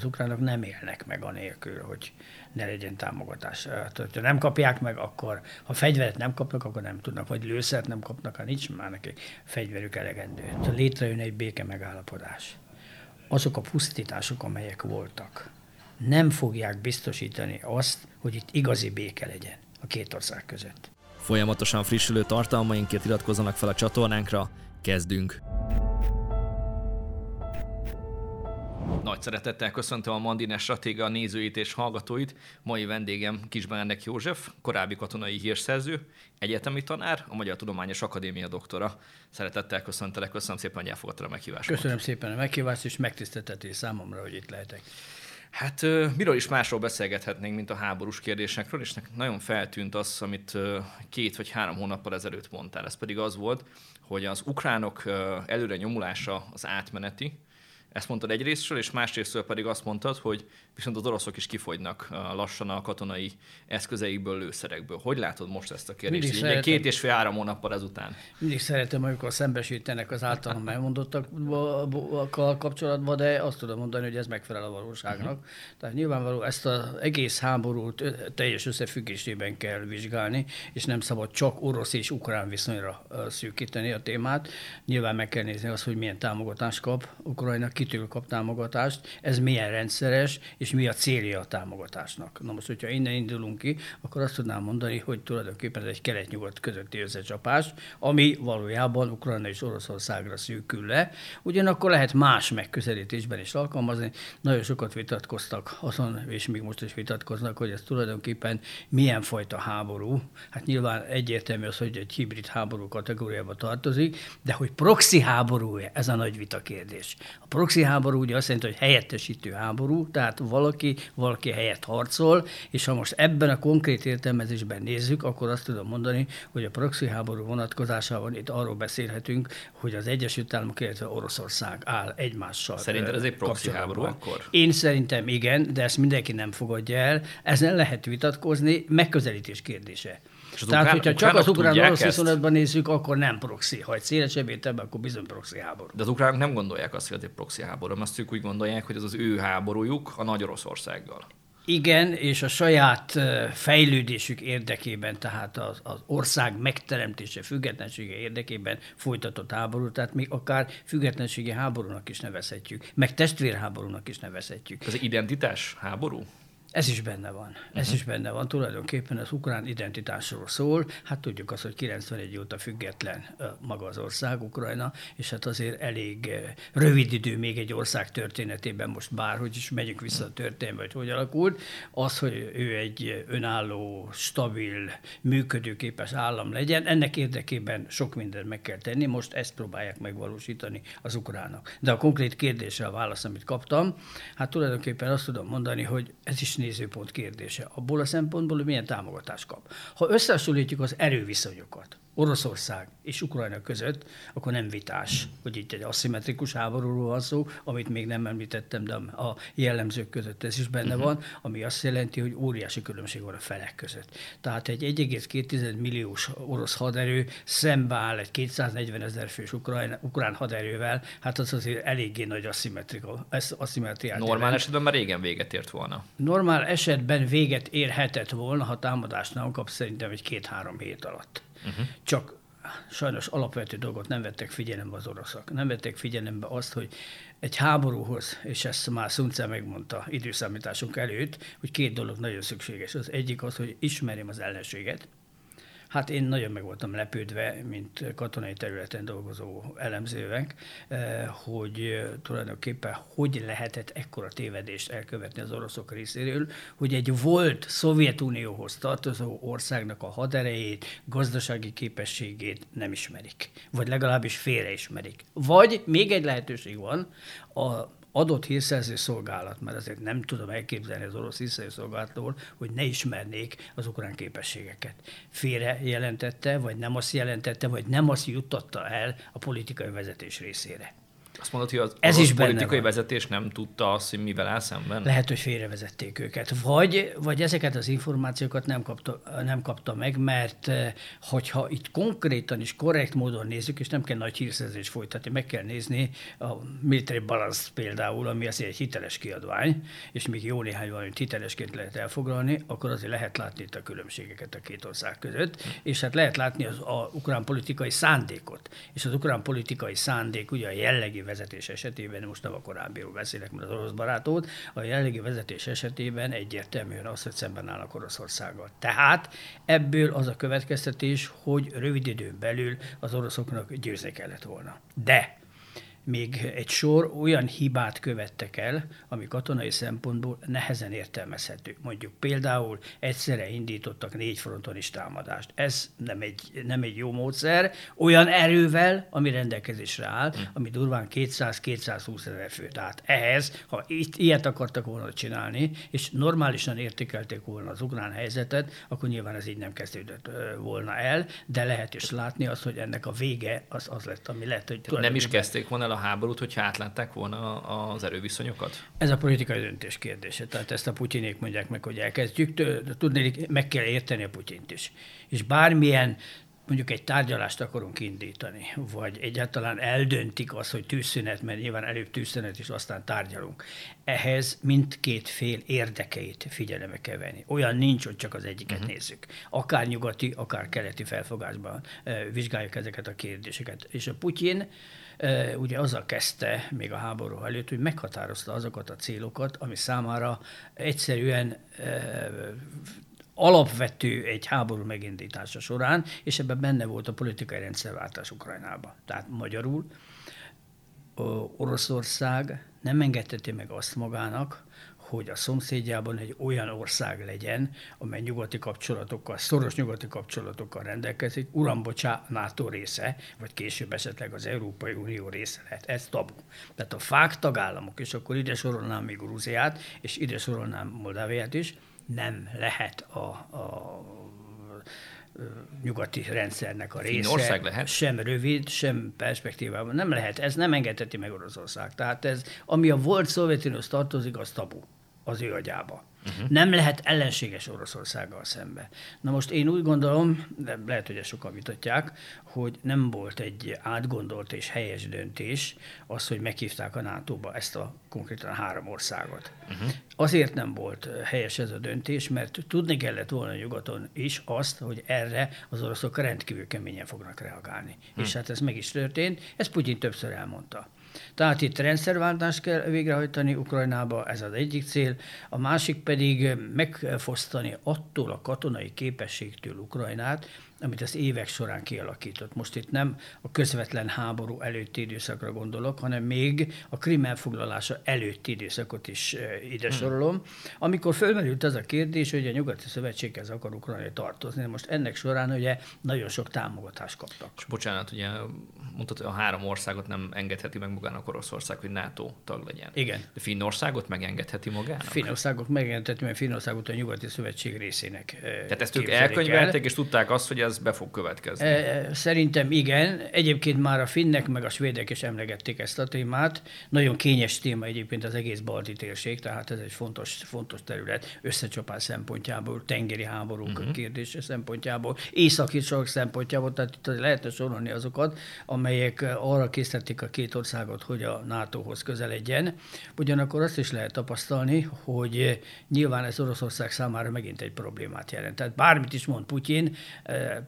az ukránok nem élnek meg anélkül, hogy ne legyen támogatás. Tehát, ha nem kapják meg, akkor ha fegyvert nem kapnak, akkor nem tudnak, vagy lőszert nem kapnak, ha nincs már nekik fegyverük elegendő. Tehát létrejön egy béke megállapodás. Azok a pusztítások, amelyek voltak, nem fogják biztosítani azt, hogy itt igazi béke legyen a két ország között. Folyamatosan frissülő tartalmainkért iratkozzanak fel a csatornánkra, kezdünk! Nagy szeretettel köszöntöm a Mandines Stratéga nézőit és hallgatóit. Mai vendégem Kisbánek József, korábbi katonai hírszerző, egyetemi tanár, a Magyar Tudományos Akadémia doktora. Szeretettel köszöntelek, köszönöm szépen, hogy elfogadtad a meghívást. Köszönöm szépen a meghívást, és megtiszteltetés számomra, hogy itt lehetek. Hát miről is másról beszélgethetnénk, mint a háborús kérdésekről, és nagyon feltűnt az, amit két vagy három hónappal ezelőtt mondtál. Ez pedig az volt, hogy az ukránok előre nyomulása az átmeneti, ezt mondtad egyrésztről, és másrésztről pedig azt mondtad, hogy viszont az oroszok is kifogynak lassan a katonai eszközeikből, lőszerekből. Hogy látod most ezt a kérdést? Szeretem, két és fél három hónappal ezután. Mindig szeretem, amikor szembesítenek az általam elmondottakkal kapcsolatban, de azt tudom mondani, hogy ez megfelel a valóságnak. Uh-huh. Tehát nyilvánvaló ezt az egész háborút teljes összefüggésében kell vizsgálni, és nem szabad csak orosz és ukrán viszonyra szűkíteni a témát. Nyilván meg kell nézni azt, hogy milyen támogatást kap Ukrajna, kitől kap támogatást, ez milyen rendszeres, és mi a célja a támogatásnak. Na most, hogyha innen indulunk ki, akkor azt tudnám mondani, hogy tulajdonképpen ez egy kelet-nyugat közötti összecsapás, ami valójában Ukrajna és Oroszországra szűkül le. Ugyanakkor lehet más megközelítésben is alkalmazni. Nagyon sokat vitatkoztak azon, és még most is vitatkoznak, hogy ez tulajdonképpen milyen fajta háború. Hát nyilván egyértelmű az, hogy egy hibrid háború kategóriába tartozik, de hogy proxy háború ez a nagy vita kérdés. A proxy háború ugye azt jelenti, hogy helyettesítő háború, tehát valaki, valaki helyett harcol, és ha most ebben a konkrét értelmezésben nézzük, akkor azt tudom mondani, hogy a proxy háború vonatkozásában itt arról beszélhetünk, hogy az Egyesült Államok, illetve Oroszország áll egymással. Szerinted ez egy proxy háború akkor? Én szerintem igen, de ezt mindenki nem fogadja el. Ezen lehet vitatkozni, megközelítés kérdése. És Tehát, ukrán, hogyha csak az ukrán-orosz viszonylatban nézzük, akkor nem proxy. Ha egy szélesebb értelemben, akkor bizony proxy háború. De az ukránok nem gondolják azt, hogy ez egy proxy háború, azt ők úgy gondolják, hogy ez az ő háborújuk a Nagy Oroszországgal. Igen, és a saját fejlődésük érdekében, tehát az, az ország megteremtése, függetlensége érdekében folytatott háború, tehát még akár függetlenségi háborúnak is nevezhetjük, meg testvérháborúnak is nevezhetjük. Ez identitás háború? Ez is benne van. Ez uh-huh. is benne van. Tulajdonképpen az ukrán identitásról szól. Hát tudjuk azt, hogy 91 óta független maga az ország, Ukrajna, és hát azért elég rövid idő még egy ország történetében, most bárhogy is megyünk vissza a történelme, hogy hogy alakult, az, hogy ő egy önálló, stabil, működőképes állam legyen, ennek érdekében sok mindent meg kell tenni, most ezt próbálják megvalósítani az ukránok. De a konkrét kérdésre a válasz, amit kaptam, hát tulajdonképpen azt tudom mondani, hogy ez is nézőpont kérdése. Abból a szempontból, hogy milyen támogatást kap. Ha összehasonlítjuk az erőviszonyokat, Oroszország és Ukrajna között, akkor nem vitás, hogy itt egy aszimmetrikus háborúról van szó, amit még nem említettem, de a jellemzők között ez is benne uh-huh. van, ami azt jelenti, hogy óriási különbség van a felek között. Tehát egy 1,2 milliós orosz haderő szembeáll egy 240 ezer fős ukrán, ukrán haderővel, hát az azért eléggé nagy aszimmetriát. Normál jelent. esetben már régen véget ért volna. Normál esetben véget érhetett volna, ha támadást nem kap szerintem egy két-három hét alatt. Uh-huh. Csak sajnos alapvető dolgot nem vettek figyelembe az oroszok. Nem vettek figyelembe azt, hogy egy háborúhoz, és ezt már Szunce megmondta időszámításunk előtt, hogy két dolog nagyon szükséges. Az egyik az, hogy ismerjem az ellenséget, Hát én nagyon meg voltam lepődve, mint katonai területen dolgozó elemzőnek, eh, hogy eh, tulajdonképpen hogy lehetett ekkora tévedést elkövetni az oroszok részéről, hogy egy volt Szovjetunióhoz tartozó országnak a haderejét, gazdasági képességét nem ismerik. Vagy legalábbis félreismerik. Vagy még egy lehetőség van, a adott hírszerző szolgálat, mert azért nem tudom elképzelni az orosz hírszerző szolgálatról, hogy ne ismernék az ukrán képességeket. Félre jelentette, vagy nem azt jelentette, vagy nem azt juttatta el a politikai vezetés részére. Azt mondod, hogy az Ez is politikai van. vezetés nem tudta azt, hogy mivel áll szemben? Lehet, hogy félrevezették őket. Vagy, vagy ezeket az információkat nem kapta, nem kapta meg, mert eh, hogyha itt konkrétan és korrekt módon nézzük, és nem kell nagy hírszerzés folytatni, meg kell nézni a Military Balance például, ami azért egy hiteles kiadvány, és még jó néhány valamit hitelesként lehet elfoglalni, akkor azért lehet látni itt a különbségeket a két ország között, és hát lehet látni az a ukrán politikai szándékot. És az ukrán politikai szándék, ugye a jellegi vezetés esetében, most nem a korábbiról beszélek, mert az orosz barátot, a jellegi vezetés esetében egyértelműen az, hogy szemben állnak Oroszországgal. Tehát ebből az a következtetés, hogy rövid időn belül az oroszoknak győzni kellett volna. De még egy sor olyan hibát követtek el, ami katonai szempontból nehezen értelmezhető. Mondjuk például egyszerre indítottak négy fronton is támadást. Ez nem egy, nem egy jó módszer, olyan erővel, ami rendelkezésre áll, ami durván 200-220 ezer fő. Tehát ehhez, ha itt ilyet akartak volna csinálni, és normálisan értékelték volna az ukrán helyzetet, akkor nyilván ez így nem kezdődött volna el, de lehet is látni azt, hogy ennek a vége az, az lett, ami lett, hogy Nem is kezdték volna el a háborút, hogyha átlátták volna az erőviszonyokat? Ez a politikai döntés kérdése. Tehát ezt a putyinék mondják meg, hogy elkezdjük. Tudni, meg kell érteni a Putyint is. És bármilyen mondjuk egy tárgyalást akarunk indítani, vagy egyáltalán eldöntik azt, hogy tűzszünet, mert nyilván előbb tűzszünet, és aztán tárgyalunk. Ehhez mindkét fél érdekeit figyelembe kell venni. Olyan nincs, hogy csak az egyiket uh-huh. nézzük. Akár nyugati, akár keleti felfogásban vizsgáljuk ezeket a kérdéseket. És a Putyin ugye azzal kezdte még a háború előtt, hogy meghatározta azokat a célokat, ami számára egyszerűen alapvető egy háború megindítása során, és ebben benne volt a politikai rendszerváltás Ukrajnába. Tehát magyarul Oroszország nem engedheti meg azt magának, hogy a szomszédjában egy olyan ország legyen, amely nyugati kapcsolatokkal, szoros nyugati kapcsolatokkal rendelkezik, uram, bocsá, NATO része, vagy később esetleg az Európai Unió része lehet. Ez tabu. Tehát a fák tagállamok, és akkor ide sorolnám még Grúziát, és ide sorolnám Moldáviát is, nem lehet a, a nyugati rendszernek a része. Finnország lehet? Sem rövid, sem perspektívában. Nem lehet. Ez nem engedheti meg Oroszország. Tehát ez, ami a volt Szovjetunióhoz tartozik, az tabu az ő agyába. Uh-huh. Nem lehet ellenséges Oroszországgal szembe. Na most én úgy gondolom, de lehet, hogy ezt sokan vitatják, hogy nem volt egy átgondolt és helyes döntés az, hogy meghívták a NATO-ba ezt a konkrétan három országot. Uh-huh. Azért nem volt helyes ez a döntés, mert tudni kellett volna nyugaton is azt, hogy erre az oroszok rendkívül keményen fognak reagálni. Uh-huh. És hát ez meg is történt, ezt Putyin többször elmondta. Tehát itt rendszerváltást kell végrehajtani Ukrajnába, ez az egyik cél, a másik pedig megfosztani attól a katonai képességtől Ukrajnát, amit az évek során kialakított. Most itt nem a közvetlen háború előtti időszakra gondolok, hanem még a Krim elfoglalása előtti időszakot is ide sorolom, amikor fölmerült az a kérdés, hogy a Nyugati Szövetséghez akar Ukrajna tartozni. Most ennek során ugye nagyon sok támogatást kaptak. És bocsánat, ugye mondtad, hogy a három országot nem engedheti meg magának Oroszország, hogy NATO tag legyen. Igen. De Finnországot megengedheti magának? Finnországot megjelentett, mert Finnországot a Nyugati Szövetség részének eh, Tehát ezt ők képzelik el. elkönyvelték, és tudták azt, hogy ez be fog következni. E, Szerintem igen. Egyébként már a finnek meg a svédek is emlegették ezt a témát. Nagyon kényes téma egyébként az egész balti térség, tehát ez egy fontos, fontos terület összecsapás szempontjából, tengeri háborúk uh-huh. kérdése szempontjából, északi sorok szempontjából, tehát itt lehetne sorolni azokat, amelyek arra készítették a két országot, hogy a NATO-hoz közeledjen. Ugyanakkor azt is lehet tapasztalni, hogy nyilván ez Oroszország számára megint egy problémát jelent. Tehát bármit is mond Putyin,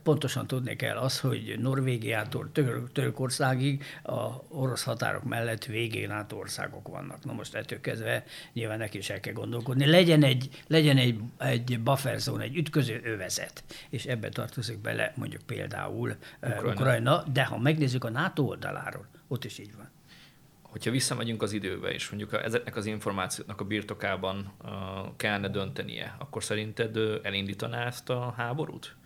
pontosan tudni kell az, hogy Norvégiától Tör- Törökországig a orosz határok mellett végén NATO országok vannak. Na most ettől kezdve nyilván neki is el kell gondolkodni. Legyen egy, legyen egy, egy buffer zone, egy ütköző övezet, és ebbe tartozik bele mondjuk például Ukrajna. Ukrajna, de ha megnézzük a NATO oldaláról, ott is így van hogyha visszamegyünk az időbe, és mondjuk ezeknek az információknak a birtokában uh, kellene döntenie, akkor szerinted uh, elindítaná ezt a háborút?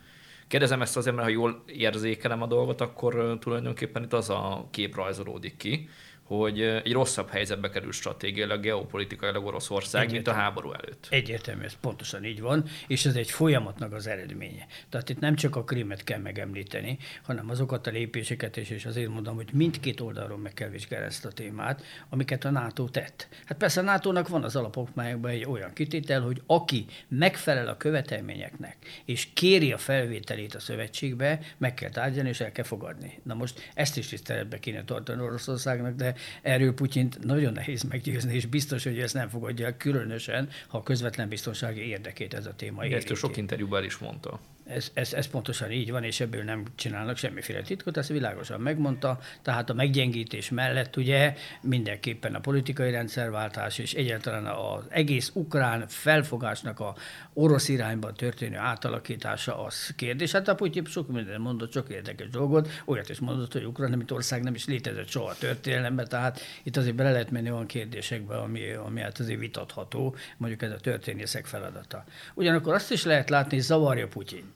Kérdezem ezt azért, mert ha jól érzékelem a dolgot, akkor tulajdonképpen itt az a kép rajzolódik ki, hogy egy rosszabb helyzetbe kerül stratégiailag, geopolitikailag Oroszország, Egyértelmű. mint a háború előtt. Egyértelmű, ez pontosan így van, és ez egy folyamatnak az eredménye. Tehát itt nem csak a krímet kell megemlíteni, hanem azokat a lépéseket is, és azért mondom, hogy mindkét oldalról meg kell vizsgálni ezt a témát, amiket a NATO tett. Hát persze a NATO-nak van az alapokmányokban egy olyan kitétel, hogy aki megfelel a követelményeknek, és kéri a felvételét a szövetségbe, meg kell tárgyalni, és el kell fogadni. Na most ezt is tiszteletbe kéne tartani Oroszországnak, de erről Putyint nagyon nehéz meggyőzni, és biztos, hogy ezt nem fogadja el, különösen, ha a közvetlen biztonsági érdekét ez a téma érinti. Ezt sok interjúban is mondta. Ez, ez, ez pontosan így van, és ebből nem csinálnak semmiféle titkot, ezt világosan megmondta. Tehát a meggyengítés mellett ugye mindenképpen a politikai rendszerváltás és egyáltalán az egész ukrán felfogásnak a orosz irányban történő átalakítása az kérdés. Hát a Putyin sok minden mondott, sok érdekes dolgot, olyat is mondott, hogy Ukrajna, mint ország nem is létezett soha a történelemben, tehát itt azért bele lehet menni olyan kérdésekbe, ami, ami hát azért vitatható, mondjuk ez a történészek feladata. Ugyanakkor azt is lehet látni, hogy zavarja Putyin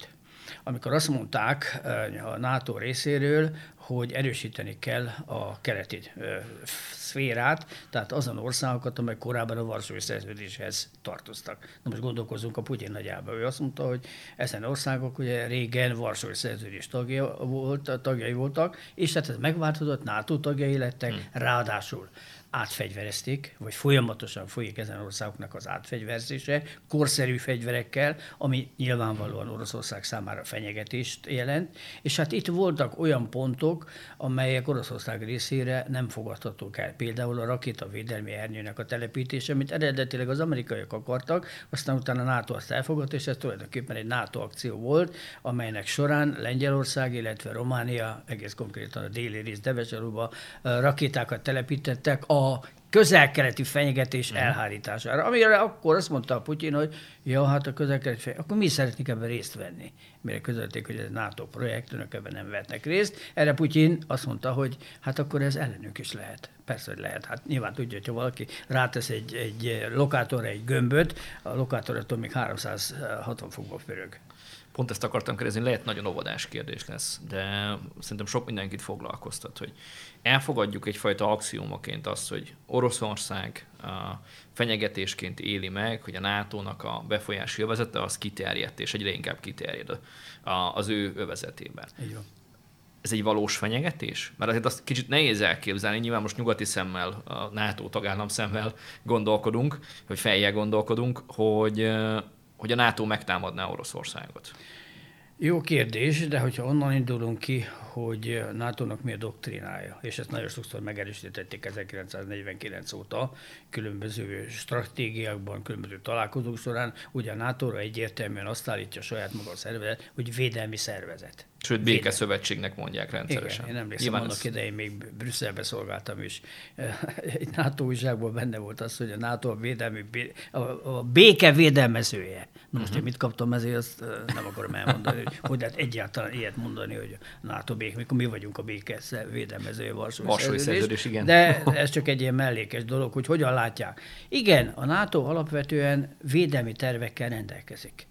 amikor azt mondták a NATO részéről, hogy erősíteni kell a keleti szférát, tehát azon országokat, amelyek korábban a Varsói Szerződéshez tartoztak. Na most gondolkozunk a Putyin nagyjába. Ő azt mondta, hogy ezen országok ugye régen Varsói Szerződés tagja volt, tagjai voltak, és tehát ez megváltozott, NATO tagjai lettek, hmm. ráadásul átfegyverezték, vagy folyamatosan folyik ezen országoknak az átfegyverzése, korszerű fegyverekkel, ami nyilvánvalóan Oroszország számára fenyegetést jelent, és hát itt voltak olyan pontok, amelyek Oroszország részére nem fogadhatók el. Például a rakétavédelmi ernyőnek a telepítése, amit eredetileg az amerikaiak akartak, aztán utána a NATO azt elfogadta, és ez tulajdonképpen egy NATO akció volt, amelynek során Lengyelország, illetve Románia, egész konkrétan a déli rész Devesaruba rakétákat telepítettek a a közel-keleti fenyegetés uh-huh. elhárítására. Amire akkor azt mondta a Putyin, hogy ja, hát a közel-keleti fenyegetés, akkor mi szeretnénk ebben részt venni. Mire közölték, hogy ez NATO projekt, önök ebben nem vetnek részt. Erre Putyin azt mondta, hogy hát akkor ez ellenünk is lehet. Persze, hogy lehet. Hát nyilván tudja, hogy ha valaki rátesz egy, egy lokátorra egy gömböt, a lokátorától még 360 fokba pörög. Pont ezt akartam kérdezni, lehet nagyon óvodás kérdés lesz, de szerintem sok mindenkit foglalkoztat, hogy elfogadjuk egyfajta axiómaként azt, hogy Oroszország fenyegetésként éli meg, hogy a NATO-nak a befolyási övezete az kiterjedt, és egyre inkább kiterjed az ő övezetében. Így van. Ez egy valós fenyegetés? Mert azért azt kicsit nehéz elképzelni, nyilván most nyugati szemmel, a NATO tagállam szemmel gondolkodunk, vagy feljel gondolkodunk, hogy, hogy a NATO megtámadná Oroszországot. Jó kérdés, de hogyha onnan indulunk ki, hogy NATO-nak mi a doktrinája, és ezt nagyon sokszor megerősítették 1949 óta, különböző stratégiákban, különböző találkozók során, ugye a NATO-ra egyértelműen azt állítja saját maga a szervezet, hogy védelmi szervezet. Sőt, békeszövetségnek mondják rendszeresen. Igen, én emlékszem, annak ez... idején még Brüsszelbe szolgáltam, és egy NATO újságból benne volt az, hogy a NATO a, védelmi, a, béke védelmezője. Na most uh-huh. én mit kaptam ezért, azt nem akarom elmondani, hogy hogy lehet egyáltalán ilyet mondani, hogy a NATO béke, mikor mi vagyunk a béke védelmezője, Varsói, Varsói szerződés, szerződés, igen. De ez csak egy ilyen mellékes dolog, hogy hogyan látják. Igen, a NATO alapvetően védelmi tervekkel rendelkezik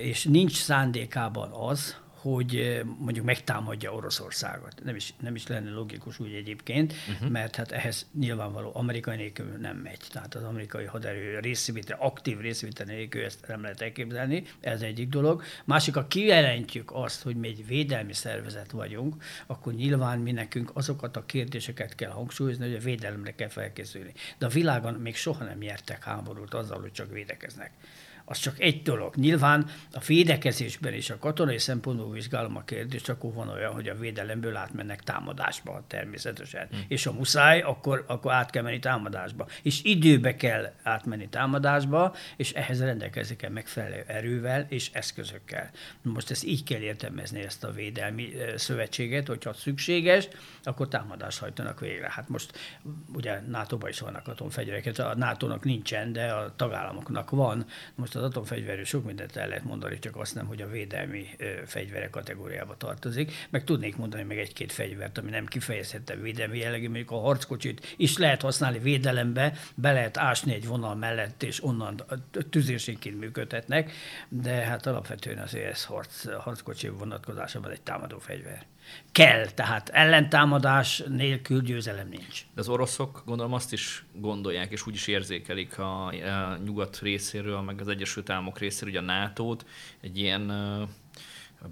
és nincs szándékában az, hogy mondjuk megtámadja Oroszországot. Nem is, nem is lenne logikus úgy egyébként, uh-huh. mert hát ehhez nyilvánvaló amerikai nélkül nem megy. Tehát az amerikai haderő részvétel, aktív részvétel nélkül ezt nem lehet elképzelni, ez egyik dolog. Másik, ha kijelentjük azt, hogy mi egy védelmi szervezet vagyunk, akkor nyilván mi nekünk azokat a kérdéseket kell hangsúlyozni, hogy a védelemre kell felkészülni. De a világon még soha nem nyertek háborút azzal, hogy csak védekeznek az csak egy dolog. Nyilván a védekezésben és a katonai szempontból vizsgálom a kérdést, akkor van olyan, hogy a védelemből átmennek támadásba természetesen. Hmm. És ha muszáj, akkor, akkor át kell menni támadásba. És időbe kell átmenni támadásba, és ehhez rendelkezik el megfelelő erővel és eszközökkel. Most ezt így kell értelmezni ezt a védelmi szövetséget, hogyha szükséges, akkor támadást hajtanak végre. Hát most ugye NATO-ban is vannak atomfegyverek, a NATO-nak nincsen, de a tagállamoknak van. Most most az atomfegyverről sok mindent el lehet mondani, csak azt nem, hogy a védelmi fegyverek kategóriába tartozik. Meg tudnék mondani meg egy-két fegyvert, ami nem kifejezhetően védelmi jellegű, mondjuk a harckocsit is lehet használni védelembe, be lehet ásni egy vonal mellett, és onnan tüzérségként működhetnek, de hát alapvetően azért ez harc, harckocsi vonatkozásában egy támadó fegyver. Kell, tehát ellentámadás nélkül győzelem nincs. De az oroszok gondolom azt is gondolják, és úgy is érzékelik a, a nyugat részéről, meg az Egyesült Államok részéről, hogy a NATO-t egy ilyen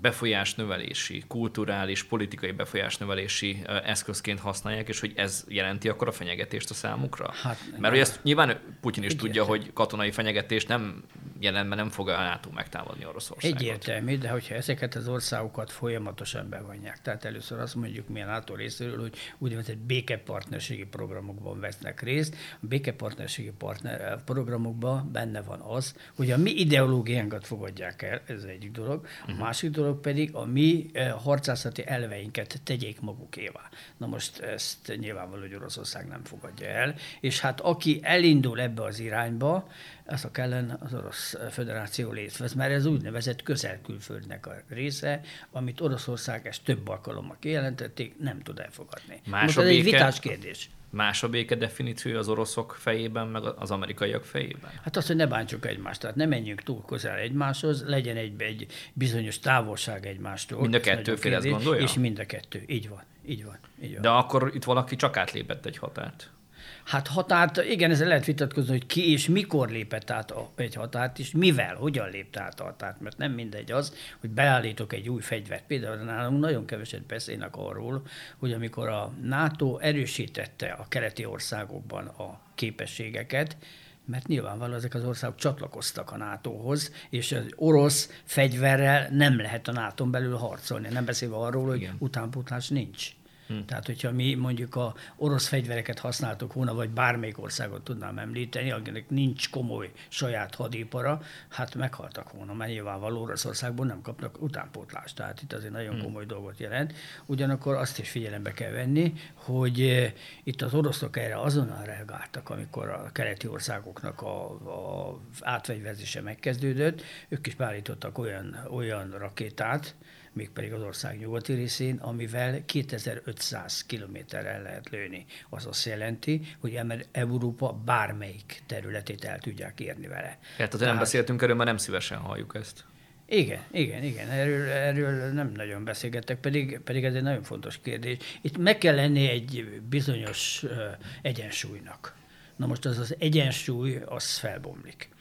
befolyásnövelési, kulturális, politikai befolyásnövelési eszközként használják, és hogy ez jelenti akkor a fenyegetést a számukra? Hát, Mert hogy ezt nyilván Putyin is egyértelmű. tudja, hogy katonai fenyegetést nem jelent, mert nem fog a NATO megtámadni Oroszországot. Egyértelmű, de hogyha ezeket az országokat folyamatosan bevonják, tehát először azt mondjuk mi a NATO részéről, hogy úgynevezett békepartnerségi programokban vesznek részt. A békepartnerségi partner programokban benne van az, hogy a mi ideológiánkat fogadják el, ez egyik dolog. A uh-huh. másik dolog, dolog pedig a mi eh, harcászati elveinket tegyék magukévá. Na most ezt nyilvánvaló, hogy Oroszország nem fogadja el, és hát aki elindul ebbe az irányba, az a ellen az Orosz Föderáció részt vesz, mert ez úgynevezett közelkülföldnek a része, amit Oroszország ezt több alkalommal kijelentették, nem tud elfogadni. Más Most ez béke... egy vitás kérdés más a béke definíció az oroszok fejében, meg az amerikaiak fejében? Hát azt, hogy ne bántsuk egymást, tehát ne menjünk túl közel egymáshoz, legyen egy, egy bizonyos távolság egymástól. Mind a kettő fél ezt gondolja? És mind a kettő, így van, így van, így van. De akkor itt valaki csak átlépett egy határt. Hát határt, igen, ezzel lehet vitatkozni, hogy ki és mikor lépett át egy határt, és mivel, hogyan lépte át a határt, mert nem mindegy az, hogy beállítok egy új fegyvert. Például nálunk nagyon keveset beszélnek arról, hogy amikor a NATO erősítette a keleti országokban a képességeket, mert nyilvánvalóan ezek az országok csatlakoztak a NATO-hoz, és az orosz fegyverrel nem lehet a NATO-n belül harcolni. Nem beszélve arról, hogy Igen. utánpótlás nincs. Hmm. Tehát, hogyha mi mondjuk a orosz fegyvereket használtuk volna, vagy bármelyik országot tudnám említeni, akinek nincs komoly saját hadipara, hát meghaltak volna, mert nyilvánvaló Oroszországból nem kapnak utánpótlást. Tehát itt azért nagyon hmm. komoly dolgot jelent. Ugyanakkor azt is figyelembe kell venni, hogy eh, itt az oroszok erre azonnal reagáltak, amikor a keleti országoknak a, a átfegyverzése megkezdődött. Ők is beállítottak olyan, olyan rakétát, mégpedig az ország nyugati részén, amivel 2500 kilométerrel lehet lőni. Az azt jelenti, hogy Európa bármelyik területét el tudják érni vele. Hát azért nem beszéltünk erről, mert nem szívesen halljuk ezt. Igen, igen, igen, erről, erről nem nagyon beszélgettek, pedig, pedig ez egy nagyon fontos kérdés. Itt meg kell lenni egy bizonyos uh, egyensúlynak. Na most az az egyensúly, az felbomlik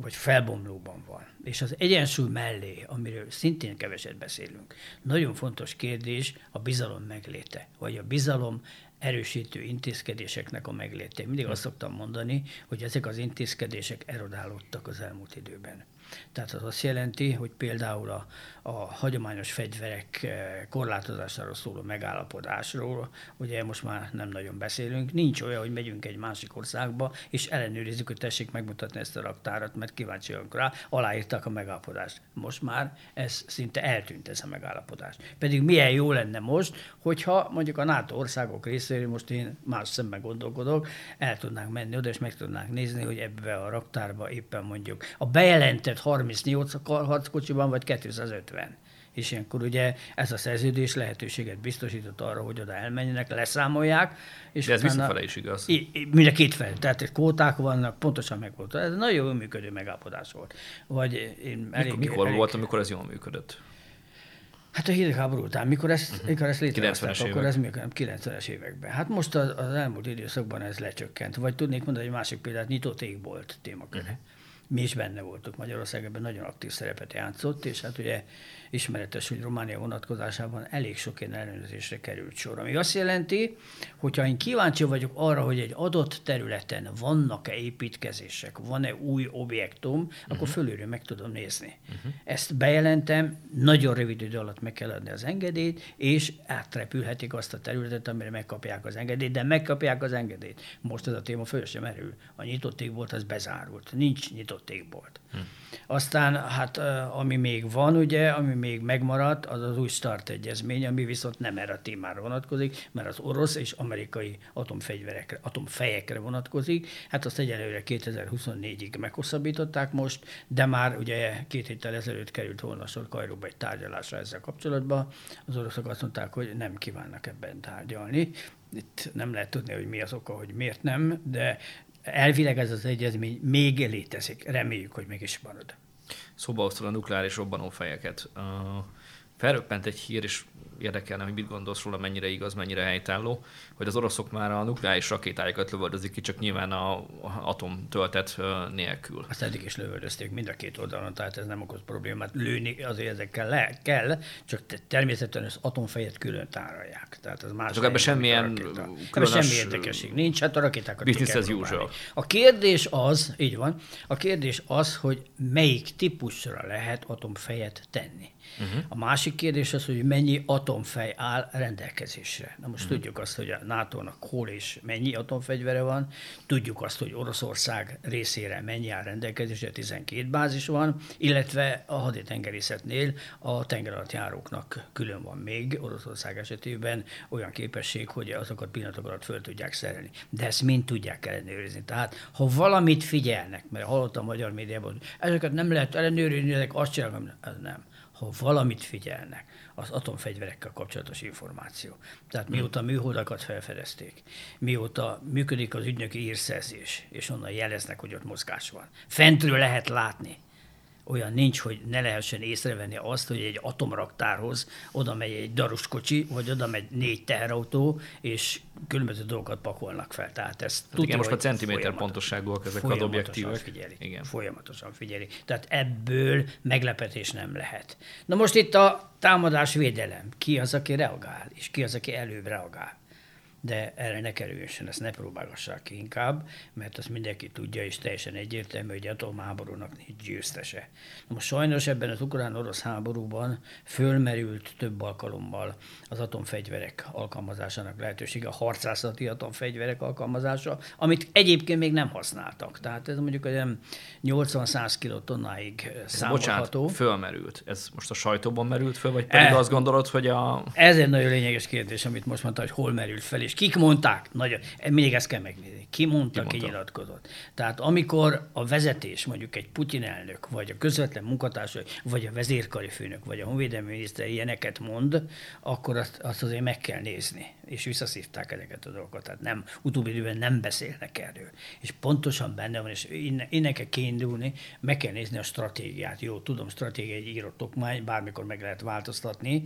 vagy felbomlóban van. És az egyensúly mellé, amiről szintén keveset beszélünk, nagyon fontos kérdés a bizalom megléte, vagy a bizalom erősítő intézkedéseknek a megléte. Mindig azt szoktam mondani, hogy ezek az intézkedések erodálódtak az elmúlt időben. Tehát az azt jelenti, hogy például a, a hagyományos fegyverek eh, korlátozásáról szóló megállapodásról, ugye most már nem nagyon beszélünk, nincs olyan, hogy megyünk egy másik országba, és ellenőrizzük, hogy tessék megmutatni ezt a raktárat, mert kíváncsiak rá, aláírták a megállapodást. Most már ez szinte eltűnt ez a megállapodás. Pedig milyen jó lenne most, hogyha mondjuk a NATO országok részéről, most én más szemben gondolkodok, el tudnánk menni oda, és meg tudnánk nézni, hogy ebbe a raktárba éppen mondjuk a bejelentett 38 harckocsiban, vagy 250. És ilyenkor ugye ez a szerződés lehetőséget biztosított arra, hogy oda elmenjenek, leszámolják. És De ez visszafele is igaz. mind a két fel. Tehát kvóták vannak, pontosan meg volt. Ez nagyon jól működő megállapodás volt. Vagy én elég, mikor, mikor elég... volt, amikor ez jól működött? Hát a hidegháború után, mikor ezt, uh-huh. mikor ezt létrehozták, akkor ez működött 90-es években. Hát most az, az elmúlt időszakban ez lecsökkent. Vagy tudnék mondani egy másik példát, nyitott égbolt témaköre. Uh-huh mi is benne voltunk. Magyarország ebben nagyon aktív szerepet játszott, és hát ugye ismeretes, hogy Románia vonatkozásában elég sok ilyen ellenőrzésre került sor. Ami azt jelenti, hogyha én kíváncsi vagyok arra, hogy egy adott területen vannak-e építkezések, van-e új objektum, uh-huh. akkor mhm. fölülről meg tudom nézni. Uh-huh. Ezt bejelentem, nagyon rövid idő alatt meg kell adni az engedélyt, és átrepülhetik azt a területet, amire megkapják az engedélyt, de megkapják az engedélyt. Most ez a téma föl sem merül. A nyitott volt, az bezárult. Nincs nyitott égbolt. Uh-huh. Aztán hát ami még van, ugye, ami még megmaradt, az az új START egyezmény, ami viszont nem erre a témára vonatkozik, mert az orosz és amerikai atomfegyverekre, atomfejekre vonatkozik. Hát azt egyelőre 2024-ig meghosszabbították most, de már ugye két héttel ezelőtt került volna sor Kajróba egy tárgyalásra ezzel kapcsolatban. Az oroszok azt mondták, hogy nem kívánnak ebben tárgyalni. Itt nem lehet tudni, hogy mi az oka, hogy miért nem, de elvileg ez az egyezmény még létezik. Reméljük, hogy meg is marad. Szóba hoztad a nukleáris robbanófejeket. felröppent egy hír, és érdekelne, hogy mit gondolsz róla, mennyire igaz, mennyire helytálló, hogy az oroszok már a nukleáris rakétáikat lövöldözik ki, csak nyilván a atom töltet nélkül. Azt eddig is lövöldözték mind a két oldalon, tehát ez nem okoz problémát. Lőni azért ezekkel le, kell, csak természetesen az atomfejet külön tárolják. Tehát az más. Csak ebben semmilyen különös... semmi érdekesség nincs, hát a rakétákat business as usual. A kérdés az, így van, a kérdés az, hogy melyik típusra lehet atomfejet tenni. Uh-huh. A másik kérdés az, hogy mennyi atomfej áll rendelkezésre. Na most uh-huh. tudjuk azt, hogy a NATO-nak hol és mennyi atomfegyvere van, tudjuk azt, hogy Oroszország részére mennyi áll rendelkezésre, 12 bázis van, illetve a haditengerészetnél a tengeralattjáróknak külön van még Oroszország esetében olyan képesség, hogy azokat pillanatok alatt föl tudják szerelni. De ezt mind tudják ellenőrizni. Tehát, ha valamit figyelnek, mert hallottam a magyar médiában, ezeket nem lehet ellenőrizni, ezek azt csinálnak, nem ha valamit figyelnek, az atomfegyverekkel kapcsolatos információ. Tehát mióta műholdakat felfedezték, mióta működik az ügynöki írszerzés, és onnan jeleznek, hogy ott mozgás van. Fentről lehet látni, olyan nincs, hogy ne lehessen észrevenni azt, hogy egy atomraktárhoz oda megy egy daruskocsi, vagy oda megy négy teherautó, és különböző dolgokat pakolnak fel. Tehát ez hát tudja, igen, most a centiméter pontosságúak ezek az objektívek. Figyeli, igen. Folyamatosan figyeli. Tehát ebből meglepetés nem lehet. Na most itt a támadás védelem. Ki az, aki reagál, és ki az, aki előbb reagál de erre ne kerüljön, ezt ne próbálgassák ki inkább, mert azt mindenki tudja, és teljesen egyértelmű, hogy atomháborúnak nincs győztese. Most sajnos ebben az ukrán-orosz háborúban fölmerült több alkalommal az atomfegyverek alkalmazásának lehetősége, a harcászati atomfegyverek alkalmazása, amit egyébként még nem használtak. Tehát ez mondjuk olyan 80-100 kilotonnáig számolható. Bocsánat, fölmerült. Ez most a sajtóban merült föl, vagy pedig e, azt gondolod, hogy a... Ez egy nagyon lényeges kérdés, amit most mondta, hogy hol merült fel, és kik mondták? Nagyon, mindig ezt kell megnézni. Ki mondta, ki, ki nyilatkozott. Tehát amikor a vezetés, mondjuk egy Putyin elnök, vagy a közvetlen munkatársa, vagy a vezérkari főnök, vagy a honvédelmi miniszter ilyeneket mond, akkor azt, azt azért meg kell nézni. És visszaszívták ezeket a dolgokat. Tehát nem, utóbbi időben nem beszélnek erről. És pontosan benne van, és innen, innen kell kiindulni, meg kell nézni a stratégiát. Jó, tudom, stratégia egy írott okmány, bármikor meg lehet változtatni,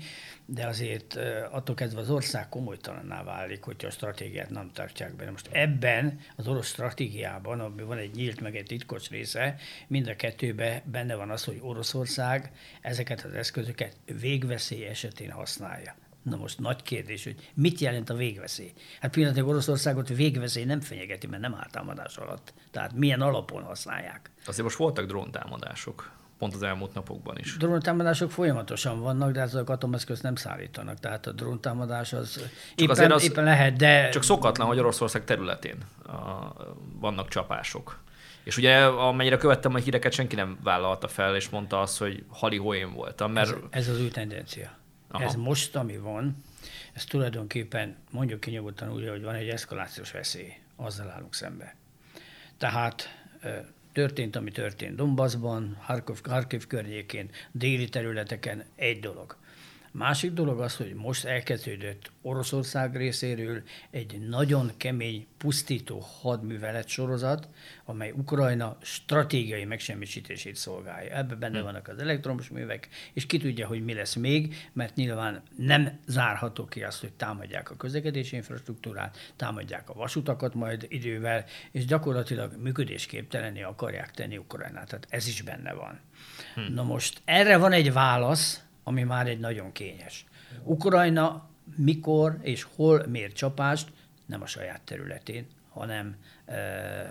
de azért attól kezdve az ország komolytalanná válik, hogyha a stratégiát nem tartják be. Most ebben az orosz stratégiában, amiben van egy nyílt meg egy titkos része, mind a kettőben benne van az, hogy Oroszország ezeket az eszközöket végveszély esetén használja. Na most nagy kérdés, hogy mit jelent a végveszély? Hát pillanatilag Oroszországot végveszély nem fenyegeti, mert nem álltámadás alatt. Tehát milyen alapon használják? Azért most voltak dróntámadások pont az elmúlt napokban is. Dróntámadások folyamatosan vannak, de azok atomeszközt nem szállítanak. Tehát a dróntámadás az éppen, az éppen lehet, de... Csak szokatlan, hogy Oroszország területén a, vannak csapások. És ugye amennyire követtem a híreket, senki nem vállalta fel, és mondta azt, hogy hali én voltam. Mert... Ez, ez az új tendencia. Aha. Ez most, ami van, ez tulajdonképpen mondjuk ki nyugodtan úgy, hogy van egy eszkalációs veszély, azzal állunk szembe. Tehát történt, ami történt Donbassban, Harkov, Harkiv környékén, déli területeken, egy dolog. Másik dolog az, hogy most elkezdődött Oroszország részéről egy nagyon kemény, pusztító hadművelet sorozat, amely Ukrajna stratégiai megsemmisítését szolgálja. Ebben benne hm. vannak az elektromos művek, és ki tudja, hogy mi lesz még, mert nyilván nem zárható ki azt, hogy támadják a közlekedési infrastruktúrát, támadják a vasutakat majd idővel, és gyakorlatilag működésképtelenné akarják tenni Ukrajnát. Tehát ez is benne van. Hmm. Na most erre van egy válasz, ami már egy nagyon kényes. Ukrajna mikor és hol mér csapást, nem a saját területén, hanem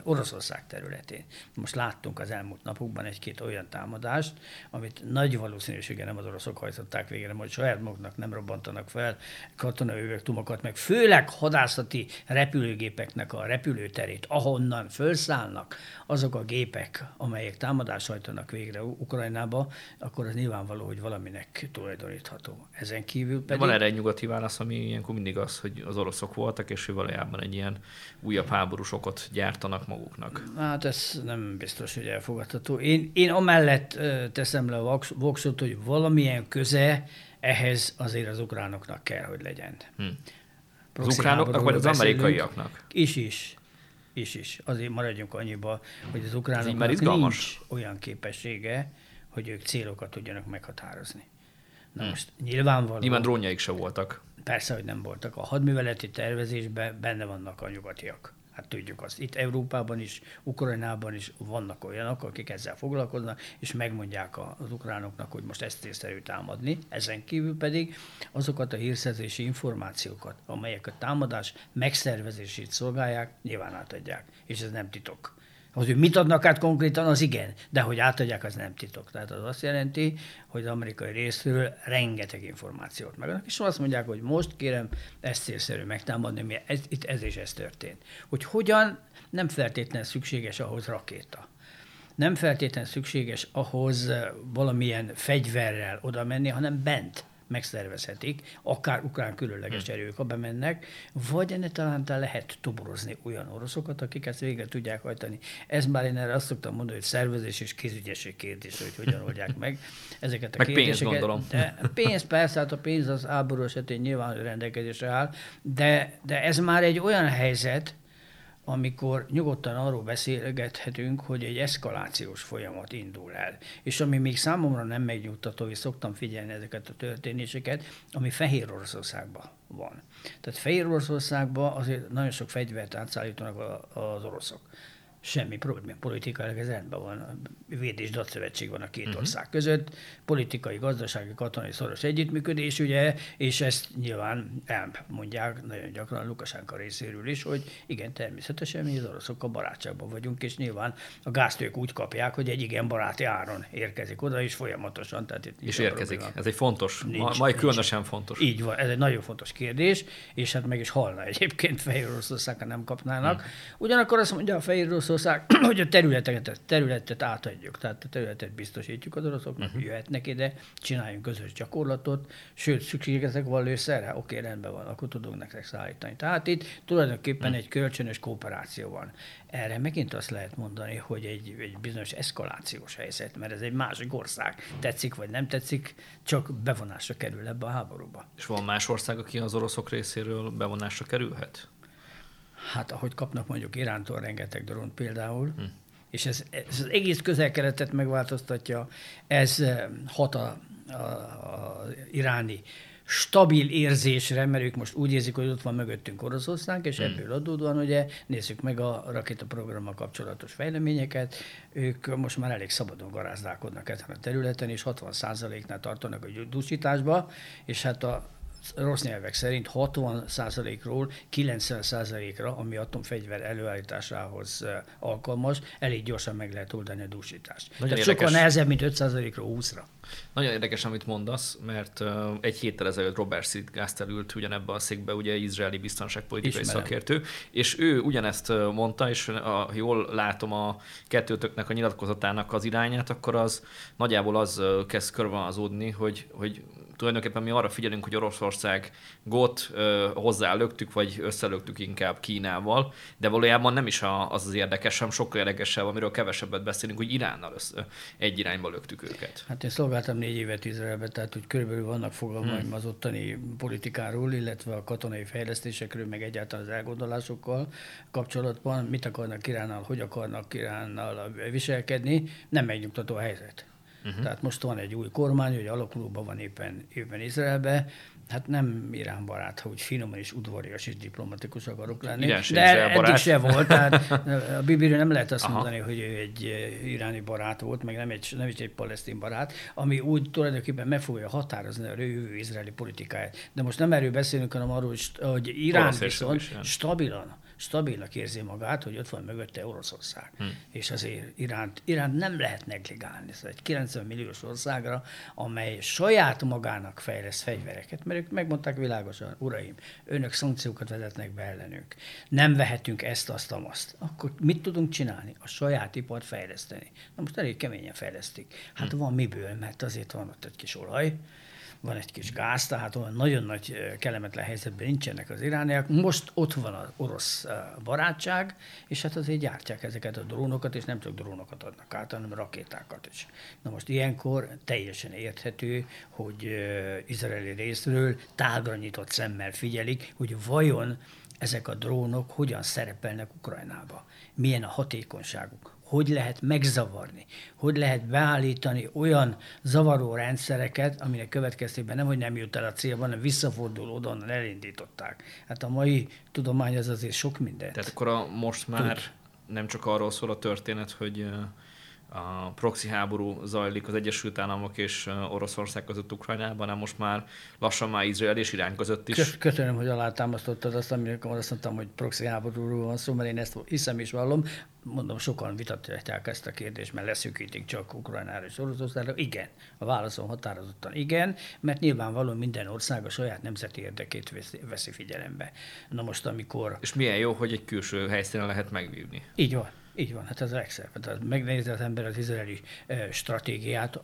Oroszország területén. Most láttunk az elmúlt napokban egy-két olyan támadást, amit nagy valószínűséggel nem az oroszok hajtották végre, majd saját maguknak nem robbantanak fel katonai tumokat, meg főleg hadászati repülőgépeknek a repülőterét, ahonnan felszállnak azok a gépek, amelyek támadást hajtanak végre Ukrajnába, akkor az nyilvánvaló, hogy valaminek tulajdonítható. Ezen kívül pedig... Van erre egy nyugati válasz, ami ilyenkor mindig az, hogy az oroszok voltak, és hogy valójában egy ilyen újabb háborús okot gyártanak maguknak. Hát ez nem biztos, hogy elfogadható. Én, én amellett teszem le a voksot, hogy valamilyen köze ehhez azért az ukránoknak kell, hogy legyen. Hm. Az ukránoknak, vagy az amerikaiaknak? Is is. Is is. Azért maradjunk annyiba, hogy az ukránoknak nincs olyan képessége, hogy ők célokat tudjanak meghatározni. Na most nyilvánvaló. Nyilván drónjaik se voltak. Persze, hogy nem voltak. A hadműveleti tervezésben benne vannak a nyugatiak. Hát tudjuk azt. Itt Európában is, Ukrajnában is vannak olyanok, akik ezzel foglalkoznak, és megmondják az ukránoknak, hogy most ezt észszerű támadni. Ezen kívül pedig azokat a hírszerzési információkat, amelyek a támadás megszervezését szolgálják, nyilván átadják. És ez nem titok. Az, hogy mit adnak át konkrétan, az igen, de hogy átadják, az nem titok. Tehát az azt jelenti, hogy az amerikai részről rengeteg információt megadnak, és azt mondják, hogy most kérem ezt célszerű megtámadni, mert ez, itt ez és ez történt. Hogy hogyan, nem feltétlenül szükséges ahhoz rakéta. Nem feltétlenül szükséges ahhoz valamilyen fegyverrel oda menni, hanem bent megszervezhetik, akár ukrán különleges hmm. erők, ha bemennek, vagy ennek talán lehet toborozni olyan oroszokat, akik ezt végre tudják hajtani. Ez már én erre azt szoktam mondani, hogy szervezés és kézügyesség kérdés, hogy hogyan oldják meg ezeket a meg kérdéseket. pénz, gondolom. De pénz persze, hát a pénz az áború esetén nyilván rendelkezésre áll, de, de ez már egy olyan helyzet, amikor nyugodtan arról beszélgethetünk, hogy egy eszkalációs folyamat indul el. És ami még számomra nem megnyugtató, és szoktam figyelni ezeket a történéseket, ami Fehér Oroszországban van. Tehát Fehér Oroszországban azért nagyon sok fegyvert átszállítanak az oroszok semmi probléma. Politikailag ez rendben van. Véd és datszövetség van a két uh-huh. ország között. Politikai, gazdasági, katonai szoros együttműködés, ugye, és ezt nyilván elmondják nagyon gyakran Lukasánka részéről is, hogy igen, természetesen mi az oroszokkal barátságban vagyunk, és nyilván a gázt ők úgy kapják, hogy egy igen baráti áron érkezik oda, és folyamatosan. Tehát itt és érkezik. Probléma. Ez egy fontos, nincs, ma, különösen nincs. fontos. Így van, ez egy nagyon fontos kérdés, és hát meg is halna egyébként Fehér Oroszországra nem kapnának. Hmm. Ugyanakkor azt mondja a Fehér Oroszország, hogy a területeket, területet átadjuk, tehát a területet biztosítjuk az oroszoknak, uh-huh. jöhetnek ide, csináljunk közös gyakorlatot, sőt, szükségesek van lőszerre, oké, rendben van, akkor tudunk nektek szállítani. Tehát itt tulajdonképpen uh-huh. egy kölcsönös kooperáció van. Erre megint azt lehet mondani, hogy egy, egy bizonyos eszkalációs helyzet, mert ez egy másik ország. Tetszik vagy nem tetszik, csak bevonásra kerül ebbe a háborúba. És van más ország, aki az oroszok részéről bevonásra kerülhet? Hát ahogy kapnak mondjuk Irántól rengeteg drónt például, hm. és ez, ez az egész közelkeretet megváltoztatja, ez eh, hat a, a, a iráni stabil érzésre, mert ők most úgy érzik, hogy ott van mögöttünk Oroszország, és hmm. ebből adódóan ugye nézzük meg a rakétaprogrammal kapcsolatos fejleményeket. Ők most már elég szabadon garázdálkodnak ezen a területen, és 60%-nál tartanak a dúsításba, és hát a rossz nyelvek szerint 60%-ról 90%-ra, ami atomfegyver előállításához alkalmas, elég gyorsan meg lehet oldani a dúsítást. Nagyon Tehát érdekes. sokkal nehezebb, mint 5%-ról 20-ra. Nagyon érdekes, amit mondasz, mert egy héttel ezelőtt Robert Sidgaster ült ugyanebbe a székbe, ugye izraeli biztonságpolitikai Ismerem. szakértő, és ő ugyanezt mondta, és ha jól látom a kettőtöknek a nyilatkozatának az irányát, akkor az nagyjából az kezd körvonalazódni, hogy, hogy tulajdonképpen mi arra figyelünk, hogy Oroszország gót hozzá löktük, vagy összelöktük inkább Kínával, de valójában nem is az az érdekes, hanem sokkal érdekesebb, amiről kevesebbet beszélünk, hogy Iránnal össze, egy irányba löktük őket. Hát én szolgáltam négy évet Izraelbe, tehát hogy körülbelül vannak fogalmaim hmm. az ottani politikáról, illetve a katonai fejlesztésekről, meg egyáltalán az elgondolásokkal kapcsolatban, mit akarnak Iránnal, hogy akarnak Iránnal viselkedni, nem megnyugtató a helyzet. Uh-huh. Tehát most van egy új kormány, hogy alakulóban van éppen, éppen Izraelbe, hát nem Irán barát, hogy finoman és udvarias és diplomatikus akarok lenni. Igen, de eddig barát. se volt. Tehát a Bibiről nem lehet azt Aha. mondani, hogy ő egy iráni barát volt, meg nem, egy, nem is egy palesztin barát, ami úgy tulajdonképpen meg fogja határozni a jövő izraeli politikáját. De most nem erről beszélünk, hanem arról, hogy Irán viszont stabilan stabilnak érzi magát, hogy ott van mögötte Oroszország. Hmm. És azért Iránt, Iránt nem lehet negligálni. Szóval egy 90 milliós országra, amely saját magának fejleszt fegyvereket, mert ők megmondták világosan, uraim, önök szankciókat vezetnek be ellenünk. Nem vehetünk ezt, azt, azt. Akkor mit tudunk csinálni? A saját ipart fejleszteni. Na most elég keményen fejlesztik. Hát hmm. van miből, mert azért van ott egy kis olaj, van egy kis gáz, tehát olyan nagyon nagy kellemetlen helyzetben nincsenek az irániak. Most ott van az orosz barátság, és hát azért gyártják ezeket a drónokat, és nem csak drónokat adnak át, hanem rakétákat is. Na most ilyenkor teljesen érthető, hogy izraeli részről tágra nyitott szemmel figyelik, hogy vajon ezek a drónok hogyan szerepelnek Ukrajnába, milyen a hatékonyságuk, hogy lehet megzavarni, hogy lehet beállítani olyan zavaró rendszereket, aminek következtében nem, hogy nem jut el a célba, hanem visszafordul oda, onnan elindították. Hát a mai tudomány az azért sok minden. Tehát akkor a, most már Tud. nem csak arról szól a történet, hogy a proxy háború zajlik az Egyesült Államok és Oroszország között Ukrajnában, hanem most már lassan már Izrael és Irán között is. Köszönöm, hogy alátámasztottad azt, amikor azt mondtam, hogy proxy háborúról van szó, mert én ezt hiszem is vallom. Mondom, sokan vitatják ezt a kérdést, mert leszűkítik csak Ukrajnára és Oroszországra. Igen, a válaszom határozottan igen, mert nyilvánvalóan minden ország a saját nemzeti érdekét veszi figyelembe. Na most, amikor... És milyen jó, hogy egy külső helyszínen lehet megvívni. Így van. Így van, hát ez a legszebb. Tehát megnézi az ember az izraeli stratégiát,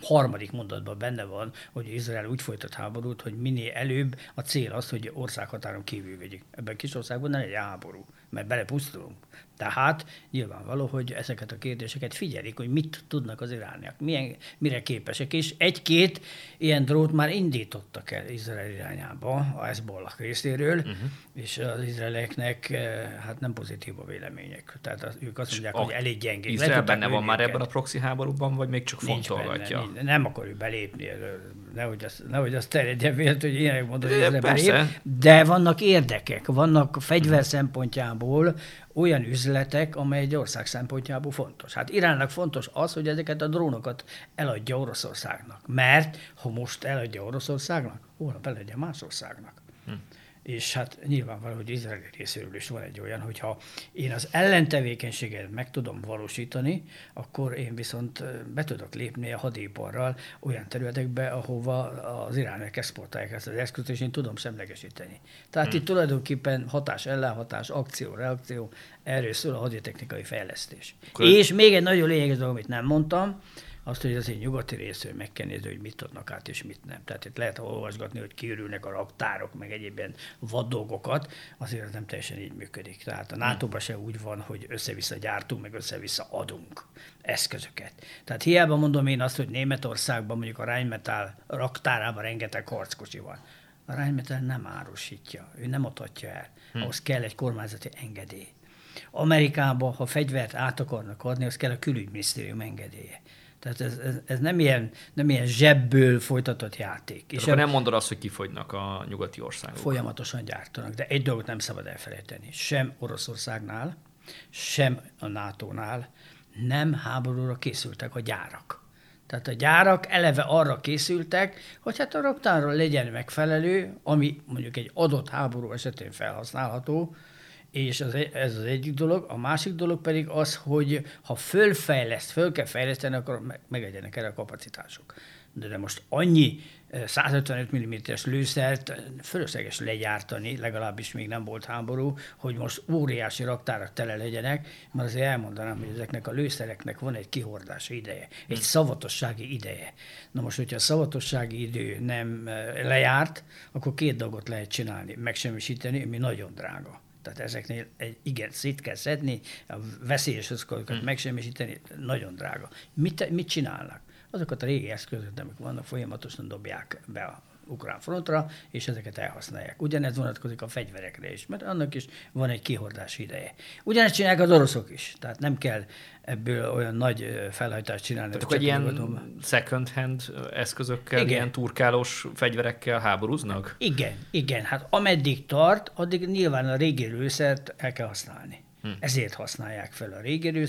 harmadik mondatban benne van, hogy Izrael úgy folytat háborút, hogy minél előbb a cél az, hogy országhatáron kívül vegyük. Ebben kis országban nem egy háború, mert belepusztulunk. Tehát nyilvánvaló, hogy ezeket a kérdéseket figyelik, hogy mit tudnak az irániak, milyen, mire képesek, és egy-két ilyen drót már indítottak el Izrael irányába a Hezbollah részéről, uh-huh. és az izraeleknek eh, hát nem pozitív a vélemények. Tehát az, ők azt mondják, hogy elég gyengék. Izrael benne van már ebben a proxy háborúban, vagy még csak fontolgatja? Nincs benne, nem akarjuk belépni, nehogy azt, nehogy azt terjedjen vélt, hogy ilyenek mondom, hogy belép, de vannak érdekek, vannak fegyver szempontjából olyan üzletek, amely egy ország szempontjából fontos. Hát Iránnak fontos az, hogy ezeket a drónokat eladja Oroszországnak. Mert ha most eladja Oroszországnak, holnap eladja más országnak. Hm és hát nyilvánvaló, hogy Izrael részéről is van egy olyan, hogyha én az ellentevékenységet meg tudom valósítani, akkor én viszont be tudok lépni a hadiparral olyan területekbe, ahova az iránek exportálják ezt az eszközt, és én tudom semlegesíteni. Tehát hmm. itt tulajdonképpen hatás, ellenhatás, akció, reakció, erről szól a haditechnikai fejlesztés. Akkor és még egy nagyon lényeges dolog, amit nem mondtam, azt, hogy azért nyugati részről meg kell nézni, hogy mit adnak át és mit nem. Tehát itt lehet olvasgatni, hogy kiürülnek a raktárok, meg egyéb ilyen vad dolgokat, azért ez nem teljesen így működik. Tehát a nato se úgy van, hogy össze-vissza gyártunk, meg össze-vissza adunk eszközöket. Tehát hiába mondom én azt, hogy Németországban mondjuk a Rheinmetall raktárában rengeteg harckocsi van. A Rheinmetall nem árusítja, ő nem adhatja el. Hm. Ahhoz kell egy kormányzati engedély. Amerikában, ha fegyvert át akarnak adni, az kell a külügyminisztérium engedélye. Tehát ez, ez, ez nem, ilyen, nem ilyen zsebből folytatott játék. És akkor nem mondod azt, hogy kifogynak a nyugati országok. Folyamatosan gyártanak, de egy dolgot nem szabad elfelejteni. Sem Oroszországnál, sem a NATO-nál nem háborúra készültek a gyárak. Tehát a gyárak eleve arra készültek, hogy hát a raktárról legyen megfelelő, ami mondjuk egy adott háború esetén felhasználható, és az, ez az egyik dolog. A másik dolog pedig az, hogy ha fölfejleszt, föl kell fejleszteni, akkor megegyenek erre a kapacitások. De, de most annyi 155 eh, mm-es lőszert eh, fölösleges legyártani, legalábbis még nem volt háború, hogy most óriási raktárak tele legyenek, mert azért elmondanám, hogy ezeknek a lőszereknek van egy kihordási ideje, egy szavatossági ideje. Na most, hogyha a szavatossági idő nem eh, lejárt, akkor két dolgot lehet csinálni, megsemmisíteni, ami nagyon drága. Tehát ezeknél egy, igen, szét kell szedni, a veszélyes eszközöket hmm. megsemmisíteni, nagyon drága. Mit, mit csinálnak? Azokat a régi eszközöket, amik vannak, folyamatosan dobják be a ukrán frontra, és ezeket elhasználják. Ugyanez vonatkozik a fegyverekre is, mert annak is van egy kihordási ideje. Ugyanezt csinálják az oroszok is, tehát nem kell ebből olyan nagy felhajtást csinálni. Tehát hogy ilyen second hand eszközökkel, igen. ilyen turkálós fegyverekkel háborúznak? Igen, igen. Hát ameddig tart, addig nyilván a régi lőszert el kell használni. Hm. Ezért használják fel a régi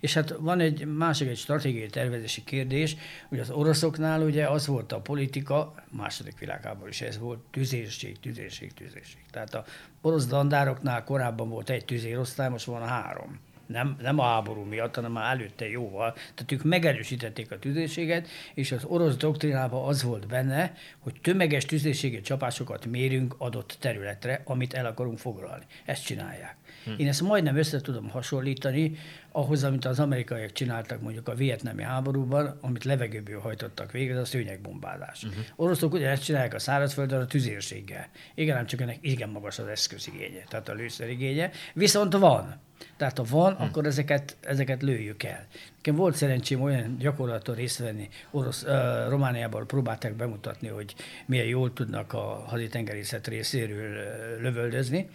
és hát van egy másik, egy stratégiai tervezési kérdés, hogy az oroszoknál ugye az volt a politika, második világában is ez volt, tüzérség, tüzérség, tüzérség. Tehát a orosz dandároknál korábban volt egy tüzérosztály, most van három nem, nem a háború miatt, hanem már előtte jóval. Tehát ők megerősítették a tüzérséget, és az orosz doktrinában az volt benne, hogy tömeges tüzérségi csapásokat mérünk adott területre, amit el akarunk foglalni. Ezt csinálják. Hm. Én ezt majdnem össze tudom hasonlítani ahhoz, amit az amerikaiak csináltak mondjuk a vietnami háborúban, amit levegőből hajtottak végre, az a szőnyegbombázás. Uh-huh. Oroszok ugyanezt csinálják a szárazföldön a tüzérséggel. Igen, nem csak ennek igen magas az eszközigénye, tehát a lőszerigénye. Viszont van. Tehát ha van, hm. akkor ezeket, ezeket lőjük el. Nekem volt szerencsém olyan gyakorlaton részt venni, orosz, uh, Romániában próbálták bemutatni, hogy milyen jól tudnak a haditengerészet részéről uh, lövöldözni,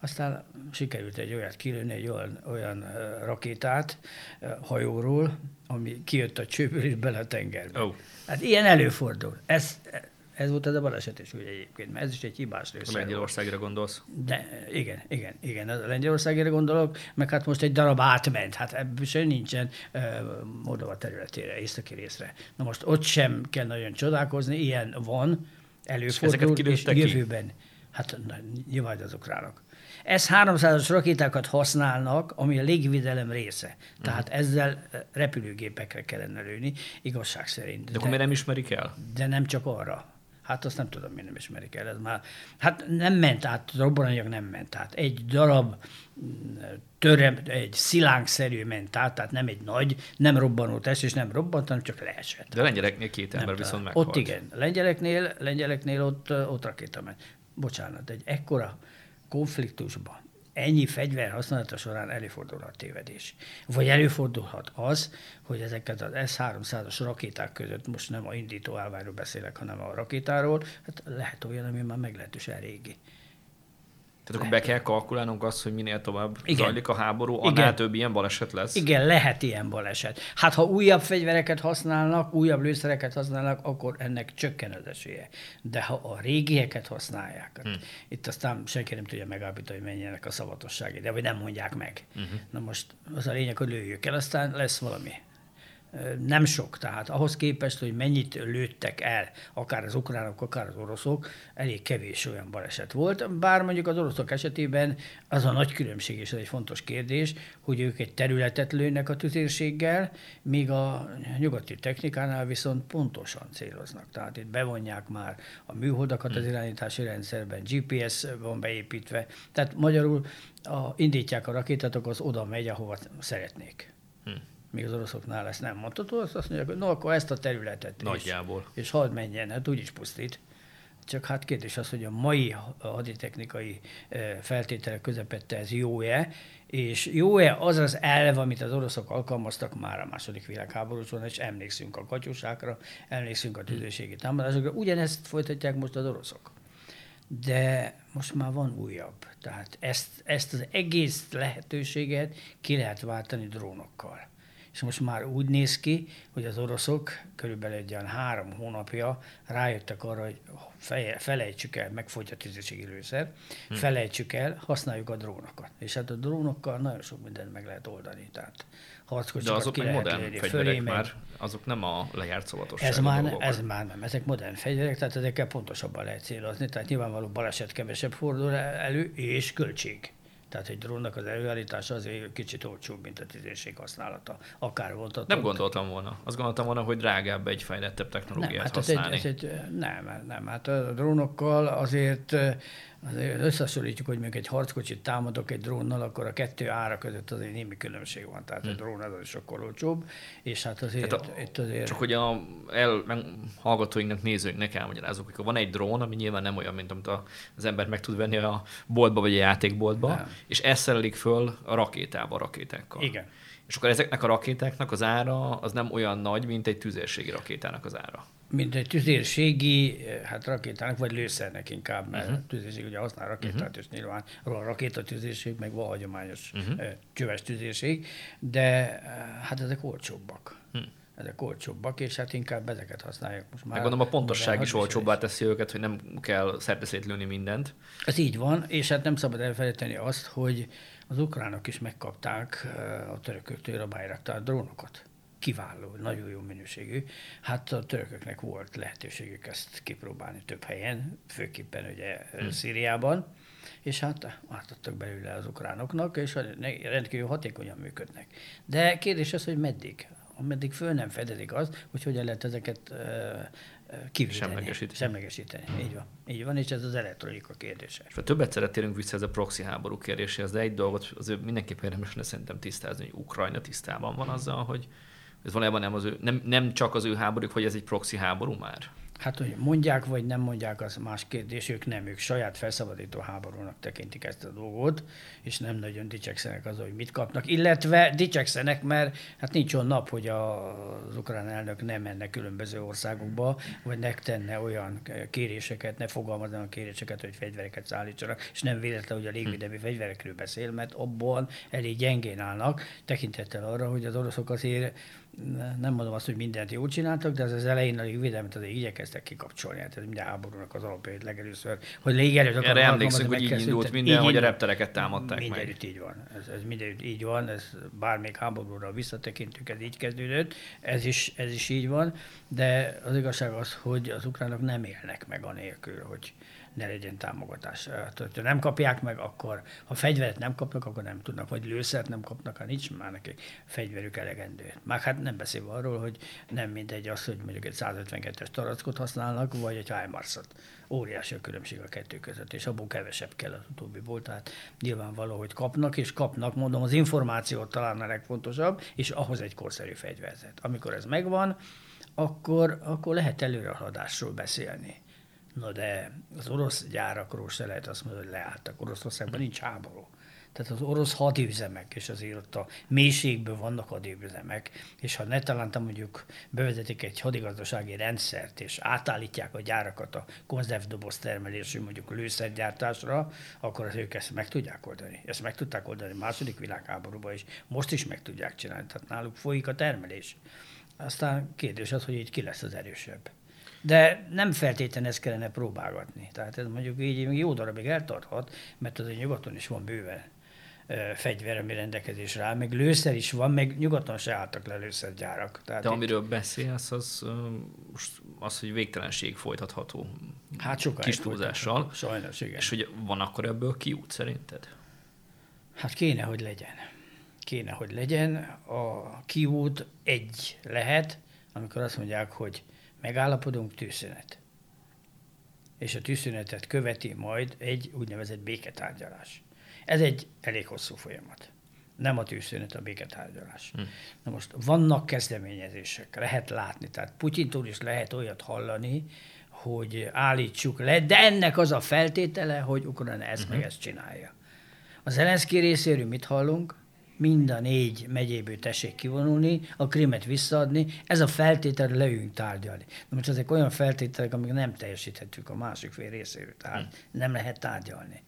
Aztán sikerült egy olyat kilőni, egy olyan, olyan rakétát hajóról, ami kijött a csőből és bele a tengerbe. Oh. Hát ilyen előfordul. Ez, ez volt az a baleset is ugye egyébként, mert ez is egy hibás része. Lengyelországra gondolsz? De igen, igen, igen, a Lengyelországra gondolok, meg hát most egy darab átment, hát ebből sem nincsen uh, Moldova területére, északi részre. Na most ott sem kell nagyon csodálkozni, ilyen van, előfordul, és, és jövőben. Hát na, nyilván az ukránok. S-300-as rakétákat használnak, ami a légvédelem része. Tehát uh-huh. ezzel repülőgépekre kellene lőni, igazság szerint. De, de akkor miért nem ismerik el? De nem csak arra. Hát azt nem tudom, miért nem ismerik el. Ez már, hát nem ment át, robbananyag nem ment át. Egy darab mm, törem, egy szilánkszerű ment át, tehát nem egy nagy, nem robbanó test, és nem robbant, hanem csak leesett. De lengyeleknél két ember nem viszont meghalt. Ott igen, lengyeleknél, lengyeleknél ott, ott rakéta ment. Bocsánat, egy ekkora konfliktusban ennyi fegyver használata során előfordulhat tévedés. Vagy előfordulhat az, hogy ezeket az S-300-as rakéták között, most nem a indító állványról beszélek, hanem a rakétáról, hát lehet olyan, ami már meglehetősen régi. Tehát akkor be kell kalkulálnunk azt, hogy minél tovább Igen. zajlik a háború, annál Igen. több ilyen baleset lesz? Igen, lehet ilyen baleset. Hát ha újabb fegyvereket használnak, újabb lőszereket használnak, akkor ennek csökken az esélye. De ha a régieket használják, hát hmm. itt aztán senki nem tudja megállapítani, hogy mennyinek a szavatossági, de vagy nem mondják meg. Uh-huh. Na most az a lényeg, hogy lőjük el, aztán lesz valami nem sok, tehát ahhoz képest, hogy mennyit lőttek el, akár az ukránok, akár az oroszok, elég kevés olyan baleset volt. Bár mondjuk az oroszok esetében az a nagy különbség, és ez egy fontos kérdés, hogy ők egy területet lőnek a tüzérséggel, míg a nyugati technikánál viszont pontosan céloznak. Tehát itt bevonják már a műholdakat az hmm. irányítási rendszerben, GPS van beépítve, tehát magyarul a, indítják a rakétát, akkor az oda megy, ahova szeretnék. Még az oroszoknál ezt nem mondható, azt mondják, hogy no, akkor ezt a területet Nagyjából. És, és hadd menjen, hát úgyis pusztít. Csak hát kérdés az, hogy a mai haditechnikai feltételek közepette ez jó-e, és jó-e az az elv, amit az oroszok alkalmaztak már a második világháborúson, és emlékszünk a katyusákra, emlékszünk a tüzérségi támadásokra, ugyanezt folytatják most az oroszok. De most már van újabb. Tehát ezt, ezt az egész lehetőséget ki lehet váltani drónokkal és most már úgy néz ki, hogy az oroszok körülbelül egy olyan három hónapja rájöttek arra, hogy feje, felejtsük el, megfogy a tüzérségi lőszer, hmm. felejtsük el, használjuk a drónokat. És hát a drónokkal nagyon sok mindent meg lehet oldani. Tehát De azok meg modern fegyverek fölé, már, azok nem a lejárt szavatosság. Ez már, ez már nem, ezek modern fegyverek, tehát ezekkel pontosabban lehet célozni, tehát nyilvánvaló baleset kevesebb fordul elő, és költség. Tehát egy drónnak az előállítása azért kicsit olcsóbb, mint a tüzérség használata. Akár volt Nem gondoltam volna. Azt gondoltam volna, hogy drágább egy fejlettebb technológiát nem, hát használni. Ez egy, ez egy, nem, nem. Hát a drónokkal azért azért összehasonlítjuk, hogy még egy harckocsit támadok egy drónnal, akkor a kettő ára között azért némi különbség van. Tehát hmm. a drón az sokkal olcsóbb, és hát azért, a, itt azért... Csak hogy a el, hallgatóinknak, nézőinknek elmagyarázok, hogy van egy drón, ami nyilván nem olyan, mint amit az ember meg tud venni a boltba vagy a játékboltba, nem. és ezt szerelik föl a rakétába a rakétákkal. Igen. És akkor ezeknek a rakétáknak az ára az nem olyan nagy, mint egy tüzérségi rakétának az ára mint egy tüzérségi, hát rakétának, vagy lőszernek inkább, mert uh-huh. tüzérség ugye használ rakétát, uh-huh. és nyilván a rakétatüzérség, meg van hagyományos uh-huh. csöves tüzérség, de hát ezek olcsóbbak. Uh-huh. Ezek olcsóbbak, és hát inkább ezeket használják most már. Meg gondolom a pontosság is olcsóbbá teszi őket, hogy nem kell szerteszétlőni mindent. Ez így van, és hát nem szabad elfelejteni azt, hogy az ukránok is megkapták a törököktől a Bayraktar drónokat kiváló, nagyon jó minőségű. Hát a törököknek volt lehetőségük ezt kipróbálni több helyen, főképpen ugye hmm. Szíriában, és hát átadtak belőle az ukránoknak, és rendkívül hatékonyan működnek. De kérdés az, hogy meddig? Ameddig föl nem fedezik az, hogy hogyan lehet ezeket kivédeni. Semlegesíteni. Semlegesíteni. Így van. Így van, és ez az elektronika kérdése. És többet szeretnénk vissza ez a proxy háború kérdéséhez, de egy dolgot azért mindenképpen érdemes szerintem tisztázni, hogy Ukrajna tisztában van azzal, hogy ez valójában nem, az ő, nem, nem csak az ő háborúk, hogy ez egy proxy háború már? Hát, hogy mondják vagy nem mondják, az más kérdés, ők nem, ők saját felszabadító háborúnak tekintik ezt a dolgot, és nem nagyon dicsekszenek az, hogy mit kapnak, illetve dicsekszenek, mert hát nincs olyan nap, hogy az ukrán elnök nem menne különböző országokba, vagy ne tenne olyan kéréseket, ne fogalmazna olyan kéréseket, hogy fegyvereket szállítsanak, és nem véletlen, hogy a légvédelmi fegyverekről beszél, mert abban elég gyengén állnak, tekintettel arra, hogy az oroszok azért nem mondom azt, hogy mindent jól csináltak, de az az elején a légvédelmet azért igyekeztek kikapcsolni. Hát ez minden háborúnak az alapjait legelőször, hogy légerőt Erre emlékszünk, hogy így indult minden, hogy a reptereket támadták mindenütt meg. így van. Ez, ez mindenütt így van, ez bármelyik háborúra visszatekintünk, ez így kezdődött, ez is, ez is így van, de az igazság az, hogy az ukránok nem élnek meg anélkül, hogy ne legyen támogatás. Hát, ha nem kapják meg, akkor ha fegyvert nem kapnak, akkor nem tudnak, vagy lőszert nem kapnak, ha nincs már neki fegyverük elegendő. Már hát nem beszélve arról, hogy nem mindegy az, hogy mondjuk egy 152-es tarackot használnak, vagy egy HIMARS-ot. Óriási a különbség a kettő között, és abból kevesebb kell az utóbbiból. Tehát nyilvánvaló, hogy kapnak, és kapnak, mondom, az információt talán a legfontosabb, és ahhoz egy korszerű fegyverzet. Amikor ez megvan, akkor, akkor lehet előrehaladásról beszélni. Na de az orosz gyárakról se lehet azt mondani, hogy leálltak. Oroszországban nincs háború. Tehát az orosz hadüzemek, és azért ott a mélységből vannak hadüzemek, és ha ne találtam mondjuk bevezetik egy hadigazdasági rendszert, és átállítják a gyárakat a konzervdoboz termelésű mondjuk lőszergyártásra, akkor az ők ezt meg tudják oldani. Ezt meg tudták oldani a második világháborúban is, most is meg tudják csinálni, tehát náluk folyik a termelés. Aztán kérdés az, hogy így ki lesz az erősebb. De nem feltétlenül ezt kellene próbálgatni. Tehát ez mondjuk így még jó darabig eltarthat, mert az nyugaton is van bőven fegyver, ami rendelkezésre áll, meg lőszer is van, meg nyugaton se álltak le lőszergyárak. Tehát De itt... amiről beszélsz, az, az, hogy végtelenség folytatható hát sokáig kis túlzással. Sajnos, igen. És hogy van akkor ebből kiút szerinted? Hát kéne, hogy legyen. Kéne, hogy legyen. A kiút egy lehet, amikor azt mondják, hogy megállapodunk, tűzszünet. És a tűzszünetet követi majd egy úgynevezett béketárgyalás. Ez egy elég hosszú folyamat. Nem a tűzszünet, a béketárgyalás. Hm. Na most vannak kezdeményezések, lehet látni, tehát Putyintól is lehet olyat hallani, hogy állítsuk le, de ennek az a feltétele, hogy Ukrajna ezt uh-huh. meg ezt csinálja. Az Zelenszky részéről mit hallunk? Mind a négy megyéből tessék kivonulni, a krimet visszaadni, ez a feltétel, leüljünk tárgyalni. Na most ezek olyan feltételek, amik nem teljesíthetők a másik fél részéről, tehát nem lehet tárgyalni.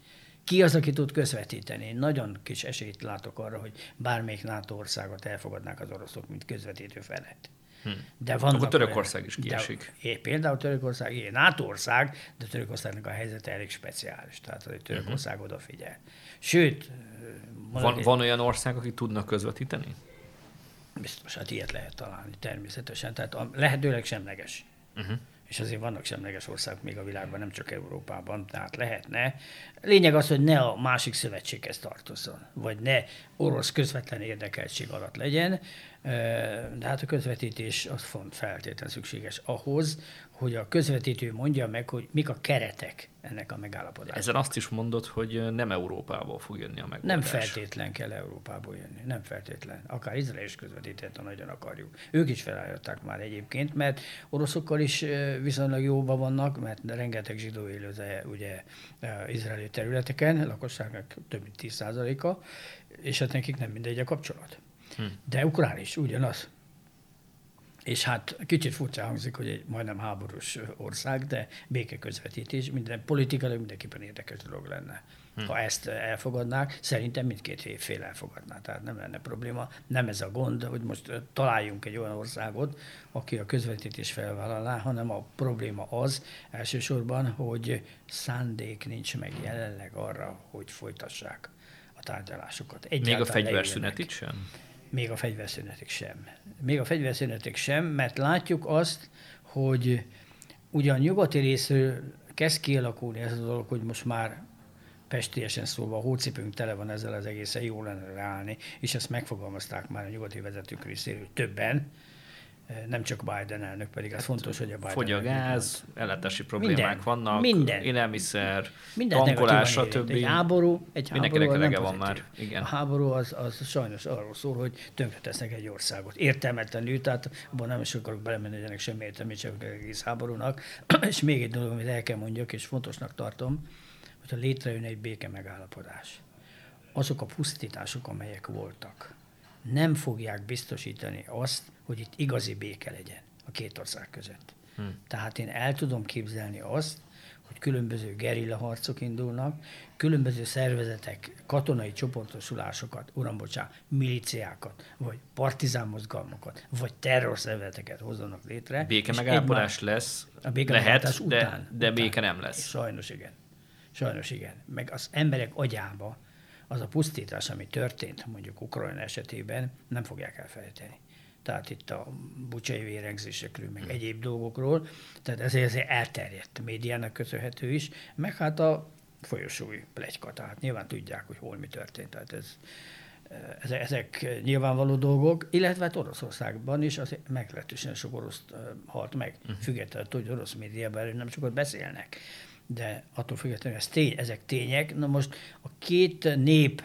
Ki az, aki tud közvetíteni? Én nagyon kis esélyt látok arra, hogy bármelyik NATO országot elfogadnák az oroszok, mint közvetítő felet. Hmm. De van Akkor Törökország is kiesik. De, é, például Törökország, é, NATO ország, de Törökországnak a helyzete elég speciális, tehát hogy Törökország uh-huh. odafigyel. Sőt, van, van olyan ország, aki tudnak közvetíteni? Biztos, hát ilyet lehet találni, természetesen. Tehát a lehetőleg semleges. Uh-huh. És azért vannak semleges országok még a világban, nem csak Európában, tehát lehetne. Lényeg az, hogy ne a másik szövetséghez tartozzon, vagy ne orosz közvetlen érdekeltség alatt legyen, de hát a közvetítés az font feltétlenül szükséges ahhoz, hogy a közvetítő mondja meg, hogy mik a keretek ennek a megállapodásnak. Ezen azt is mondod, hogy nem Európából fog jönni a megoldás. Nem feltétlen kell Európából jönni, nem feltétlen. Akár Izrael is közvetített, ha nagyon akarjuk. Ők is felállították már egyébként, mert oroszokkal is viszonylag jóban vannak, mert rengeteg zsidó élő ugye izraeli területeken, lakosságnak több mint 10%-a, és hát nekik nem mindegy a kapcsolat. Hm. De ukrán is ugyanaz. És hát kicsit furcsa hangzik, hogy egy majdnem háborús ország, de békeközvetítés, minden politikailag mindenképpen érdekes dolog lenne. Hm. Ha ezt elfogadnák, szerintem mindkét fél elfogadná, tehát nem lenne probléma. Nem ez a gond, hogy most találjunk egy olyan országot, aki a közvetítés felvállalná, hanem a probléma az elsősorban, hogy szándék nincs meg jelenleg arra, hogy folytassák a tárgyalásokat. Egyáltalán Még a fegyverszünetit sem? Még a fegyverszünetig sem. Még a fegyverszünetig sem, mert látjuk azt, hogy ugyan nyugati részről kezd kialakulni ez a dolog, hogy most már pestélyesen szólva a hócipőnk tele van ezzel az egészen jó lenne ráállni, és ezt megfogalmazták már a nyugati vezetők részéről többen, nem csak Biden elnök, pedig az fontos, hogy a Biden Fogy a gáz, ellátási problémák Minden. vannak, Minden. élelmiszer, Minden tankolás, stb. Egy háború, egy Mindenkinek háború elege van már, igen. A háború az, az sajnos arról szól, hogy tönkretesznek egy országot. Értelmetlenül, tehát abban nem is akarok belemenni, hogy semmi értelme, csak egész háborúnak. és még egy dolog, amit el kell mondjak, és fontosnak tartom, hogyha létrejön egy béke megállapodás, azok a pusztítások, amelyek voltak, nem fogják biztosítani azt, hogy itt igazi béke legyen a két ország között. Hmm. Tehát én el tudom képzelni azt, hogy különböző gerilla harcok indulnak, különböző szervezetek, katonai csoportosulásokat, uram, bocsánat, miliciákat, vagy partizán mozgalmakat, vagy terrorszervezeteket hozzanak létre. Béke megállapodás lesz, a béke lehet, de, után, de után. béke nem lesz. Sajnos igen. Sajnos igen. Meg az emberek agyába az a pusztítás, ami történt mondjuk Ukrajna esetében, nem fogják elfelejteni. Tehát itt a bucsai vérengzésekről, meg egyéb dolgokról, tehát ezért, ezért elterjedt a médiának köszönhető is, meg hát a folyosói plegyka, tehát nyilván tudják, hogy hol mi történt. Tehát ez, ezek, nyilvánvaló dolgok, illetve hát Oroszországban is azért meglehetősen sok orosz halt meg, uh-huh. függetlenül, hogy orosz médiában nem sokat beszélnek. De attól függetlenül ez tény, ezek tények. Na most a két nép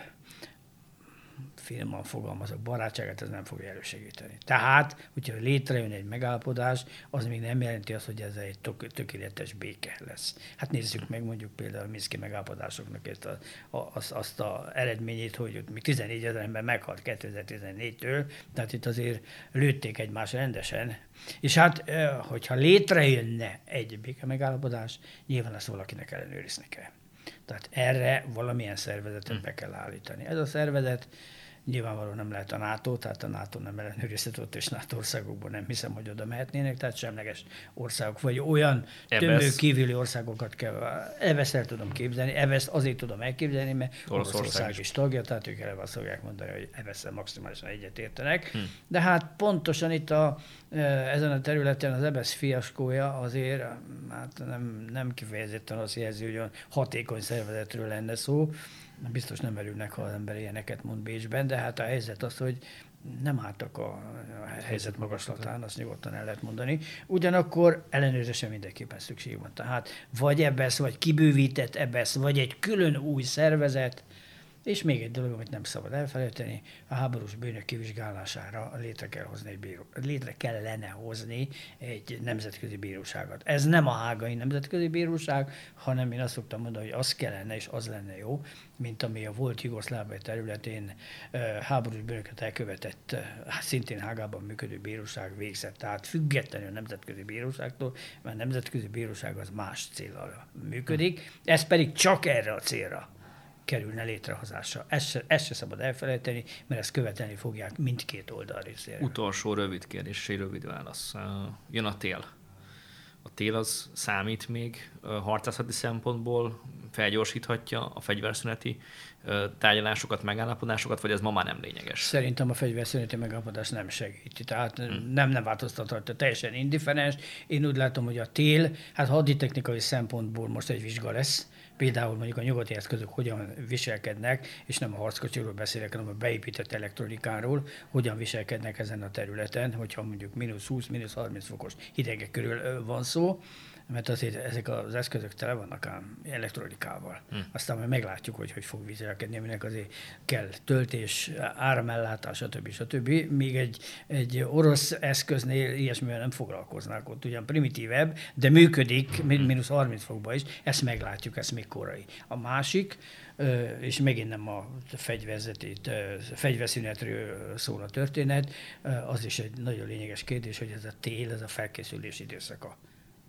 finoman fogalmazok, barátságát ez nem fogja elősegíteni. Tehát, hogyha létrejön egy megállapodás, az még nem jelenti azt, hogy ez egy tök, tökéletes béke lesz. Hát nézzük meg mondjuk például a Minszki megállapodásoknak ezt a, a, azt, azt a eredményét, hogy ott még 14 ezer ember meghalt 2014-től, tehát itt azért lőtték egymást rendesen. És hát, hogyha létrejönne egy béke megállapodás, nyilván ezt valakinek ellenőrizni kell. Tehát erre valamilyen szervezetet be kell állítani. Ez a szervezet Nyilvánvalóan nem lehet a NATO, tehát a NATO nem ellenőrizhető ott, és NATO országokban nem hiszem, hogy oda mehetnének, tehát semleges országok, vagy olyan tömő kívüli országokat kell. Evesz el tudom képzelni, Evesz azért tudom elképzelni, mert Oroszország, Oroszország is tagja, tehát ők eleve azt fogják mondani, hogy evesz maximálisan egyetértenek. Hm. De hát pontosan itt a, ezen a területen az EBSZ fiaskója azért hát nem, nem kifejezetten azt jelzi, hogy olyan hatékony szervezetről lenne szó, biztos nem örülnek, ha az ember ilyeneket mond Bécsben, de hát a helyzet az, hogy nem álltak a helyzet magaslatán, azt nyugodtan el lehet mondani. Ugyanakkor ellenőrzésre mindenképpen szükség van. Tehát vagy ebbesz, vagy kibővített ebbesz, vagy egy külön új szervezet, és még egy dolog, amit nem szabad elfelejteni, a háborús bűnök kivizsgálására létre kell hozni egy bíró, létre kellene hozni egy nemzetközi bíróságot. Ez nem a hágai nemzetközi bíróság, hanem én azt szoktam mondani, hogy az kellene, és az lenne jó, mint ami a volt Jugoszlávia területén háborús bűnöket elkövetett, szintén Hágában működő bíróság végzett. Tehát függetlenül a nemzetközi bíróságtól, mert a nemzetközi bíróság az más célra működik, ez pedig csak erre a célra kerülne létrehozásra. Ezt se, ezt se szabad elfelejteni, mert ezt követelni fogják mindkét oldal részéről. Utolsó rövid kérdés, és rövid válasz. Jön a tél. A tél az számít még harcászati szempontból, felgyorsíthatja a fegyverszüneti tárgyalásokat, megállapodásokat, vagy ez ma már nem lényeges? Szerintem a fegyverszüneti megállapodás nem segíti. Tehát hmm. nem, nem változtathatja, teljesen indifferens. Én úgy látom, hogy a tél, hát haditechnikai szempontból most egy vizsga lesz, például mondjuk a nyugati eszközök hogyan viselkednek, és nem a harckocsiról beszélek, hanem a beépített elektronikáról, hogyan viselkednek ezen a területen, hogyha mondjuk mínusz 20, mínusz 30 fokos hidegek körül van szó, mert azért ezek az eszközök tele vannak ám elektronikával. Hm. Aztán majd meglátjuk, hogy hogy fog viselkedni, aminek azért kell töltés, áramellátás, stb. stb. Még egy, egy orosz eszköznél ilyesmivel nem foglalkoznak, ott ugyan primitívebb, de működik, mínusz 30 fokban is, ezt meglátjuk, ezt még korai. A másik, és megint nem a fegyverzetét, fegyverszünetről szól a történet, az is egy nagyon lényeges kérdés, hogy ez a tél, ez a felkészülés időszaka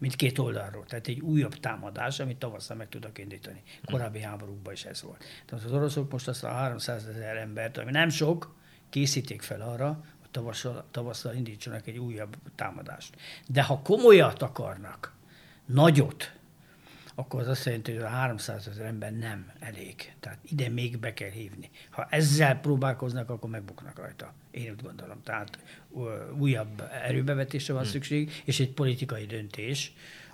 mindkét oldalról. Tehát egy újabb támadás, amit tavasszal meg tudok indítani. Korábbi háborúkban is ez volt. Tehát az oroszok most azt a 300 ezer embert, ami nem sok, készítik fel arra, hogy tavasszal, tavasszal indítsanak egy újabb támadást. De ha komolyat akarnak, nagyot, akkor az azt jelenti, hogy a 300 ezer ember nem elég. Tehát ide még be kell hívni. Ha ezzel próbálkoznak, akkor megbuknak rajta. Én úgy gondolom. Tehát újabb erőbevetésre van hmm. szükség, és egy politikai döntés,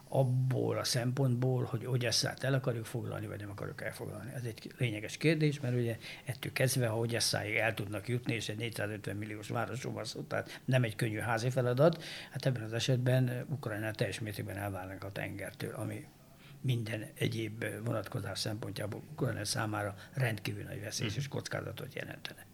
abból a szempontból, hogy Ogyesszát el akarjuk foglalni, vagy nem akarjuk elfoglalni. Ez egy lényeges kérdés, mert ugye ettől kezdve, ha Ogyesszáig el tudnak jutni, és egy 450 milliós városról van szó, tehát nem egy könnyű házi feladat, hát ebben az esetben Ukrajnál teljes mértékben elválnak a tengertől, ami minden egyéb vonatkozás szempontjából Ukrajna számára rendkívül nagy veszély és mhm. kockázatot jelentene.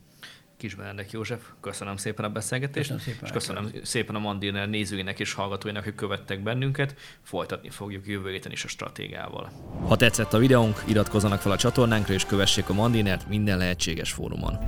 Kis Benedek József, köszönöm szépen a beszélgetést, köszönöm szépen, és köszönöm szépen a Mandiner nézőinek és hallgatóinak, hogy követtek bennünket. Folytatni fogjuk jövő héten is a stratégával. Ha tetszett a videónk, iratkozzanak fel a csatornánkra és kövessék a Mandinert minden lehetséges fórumon.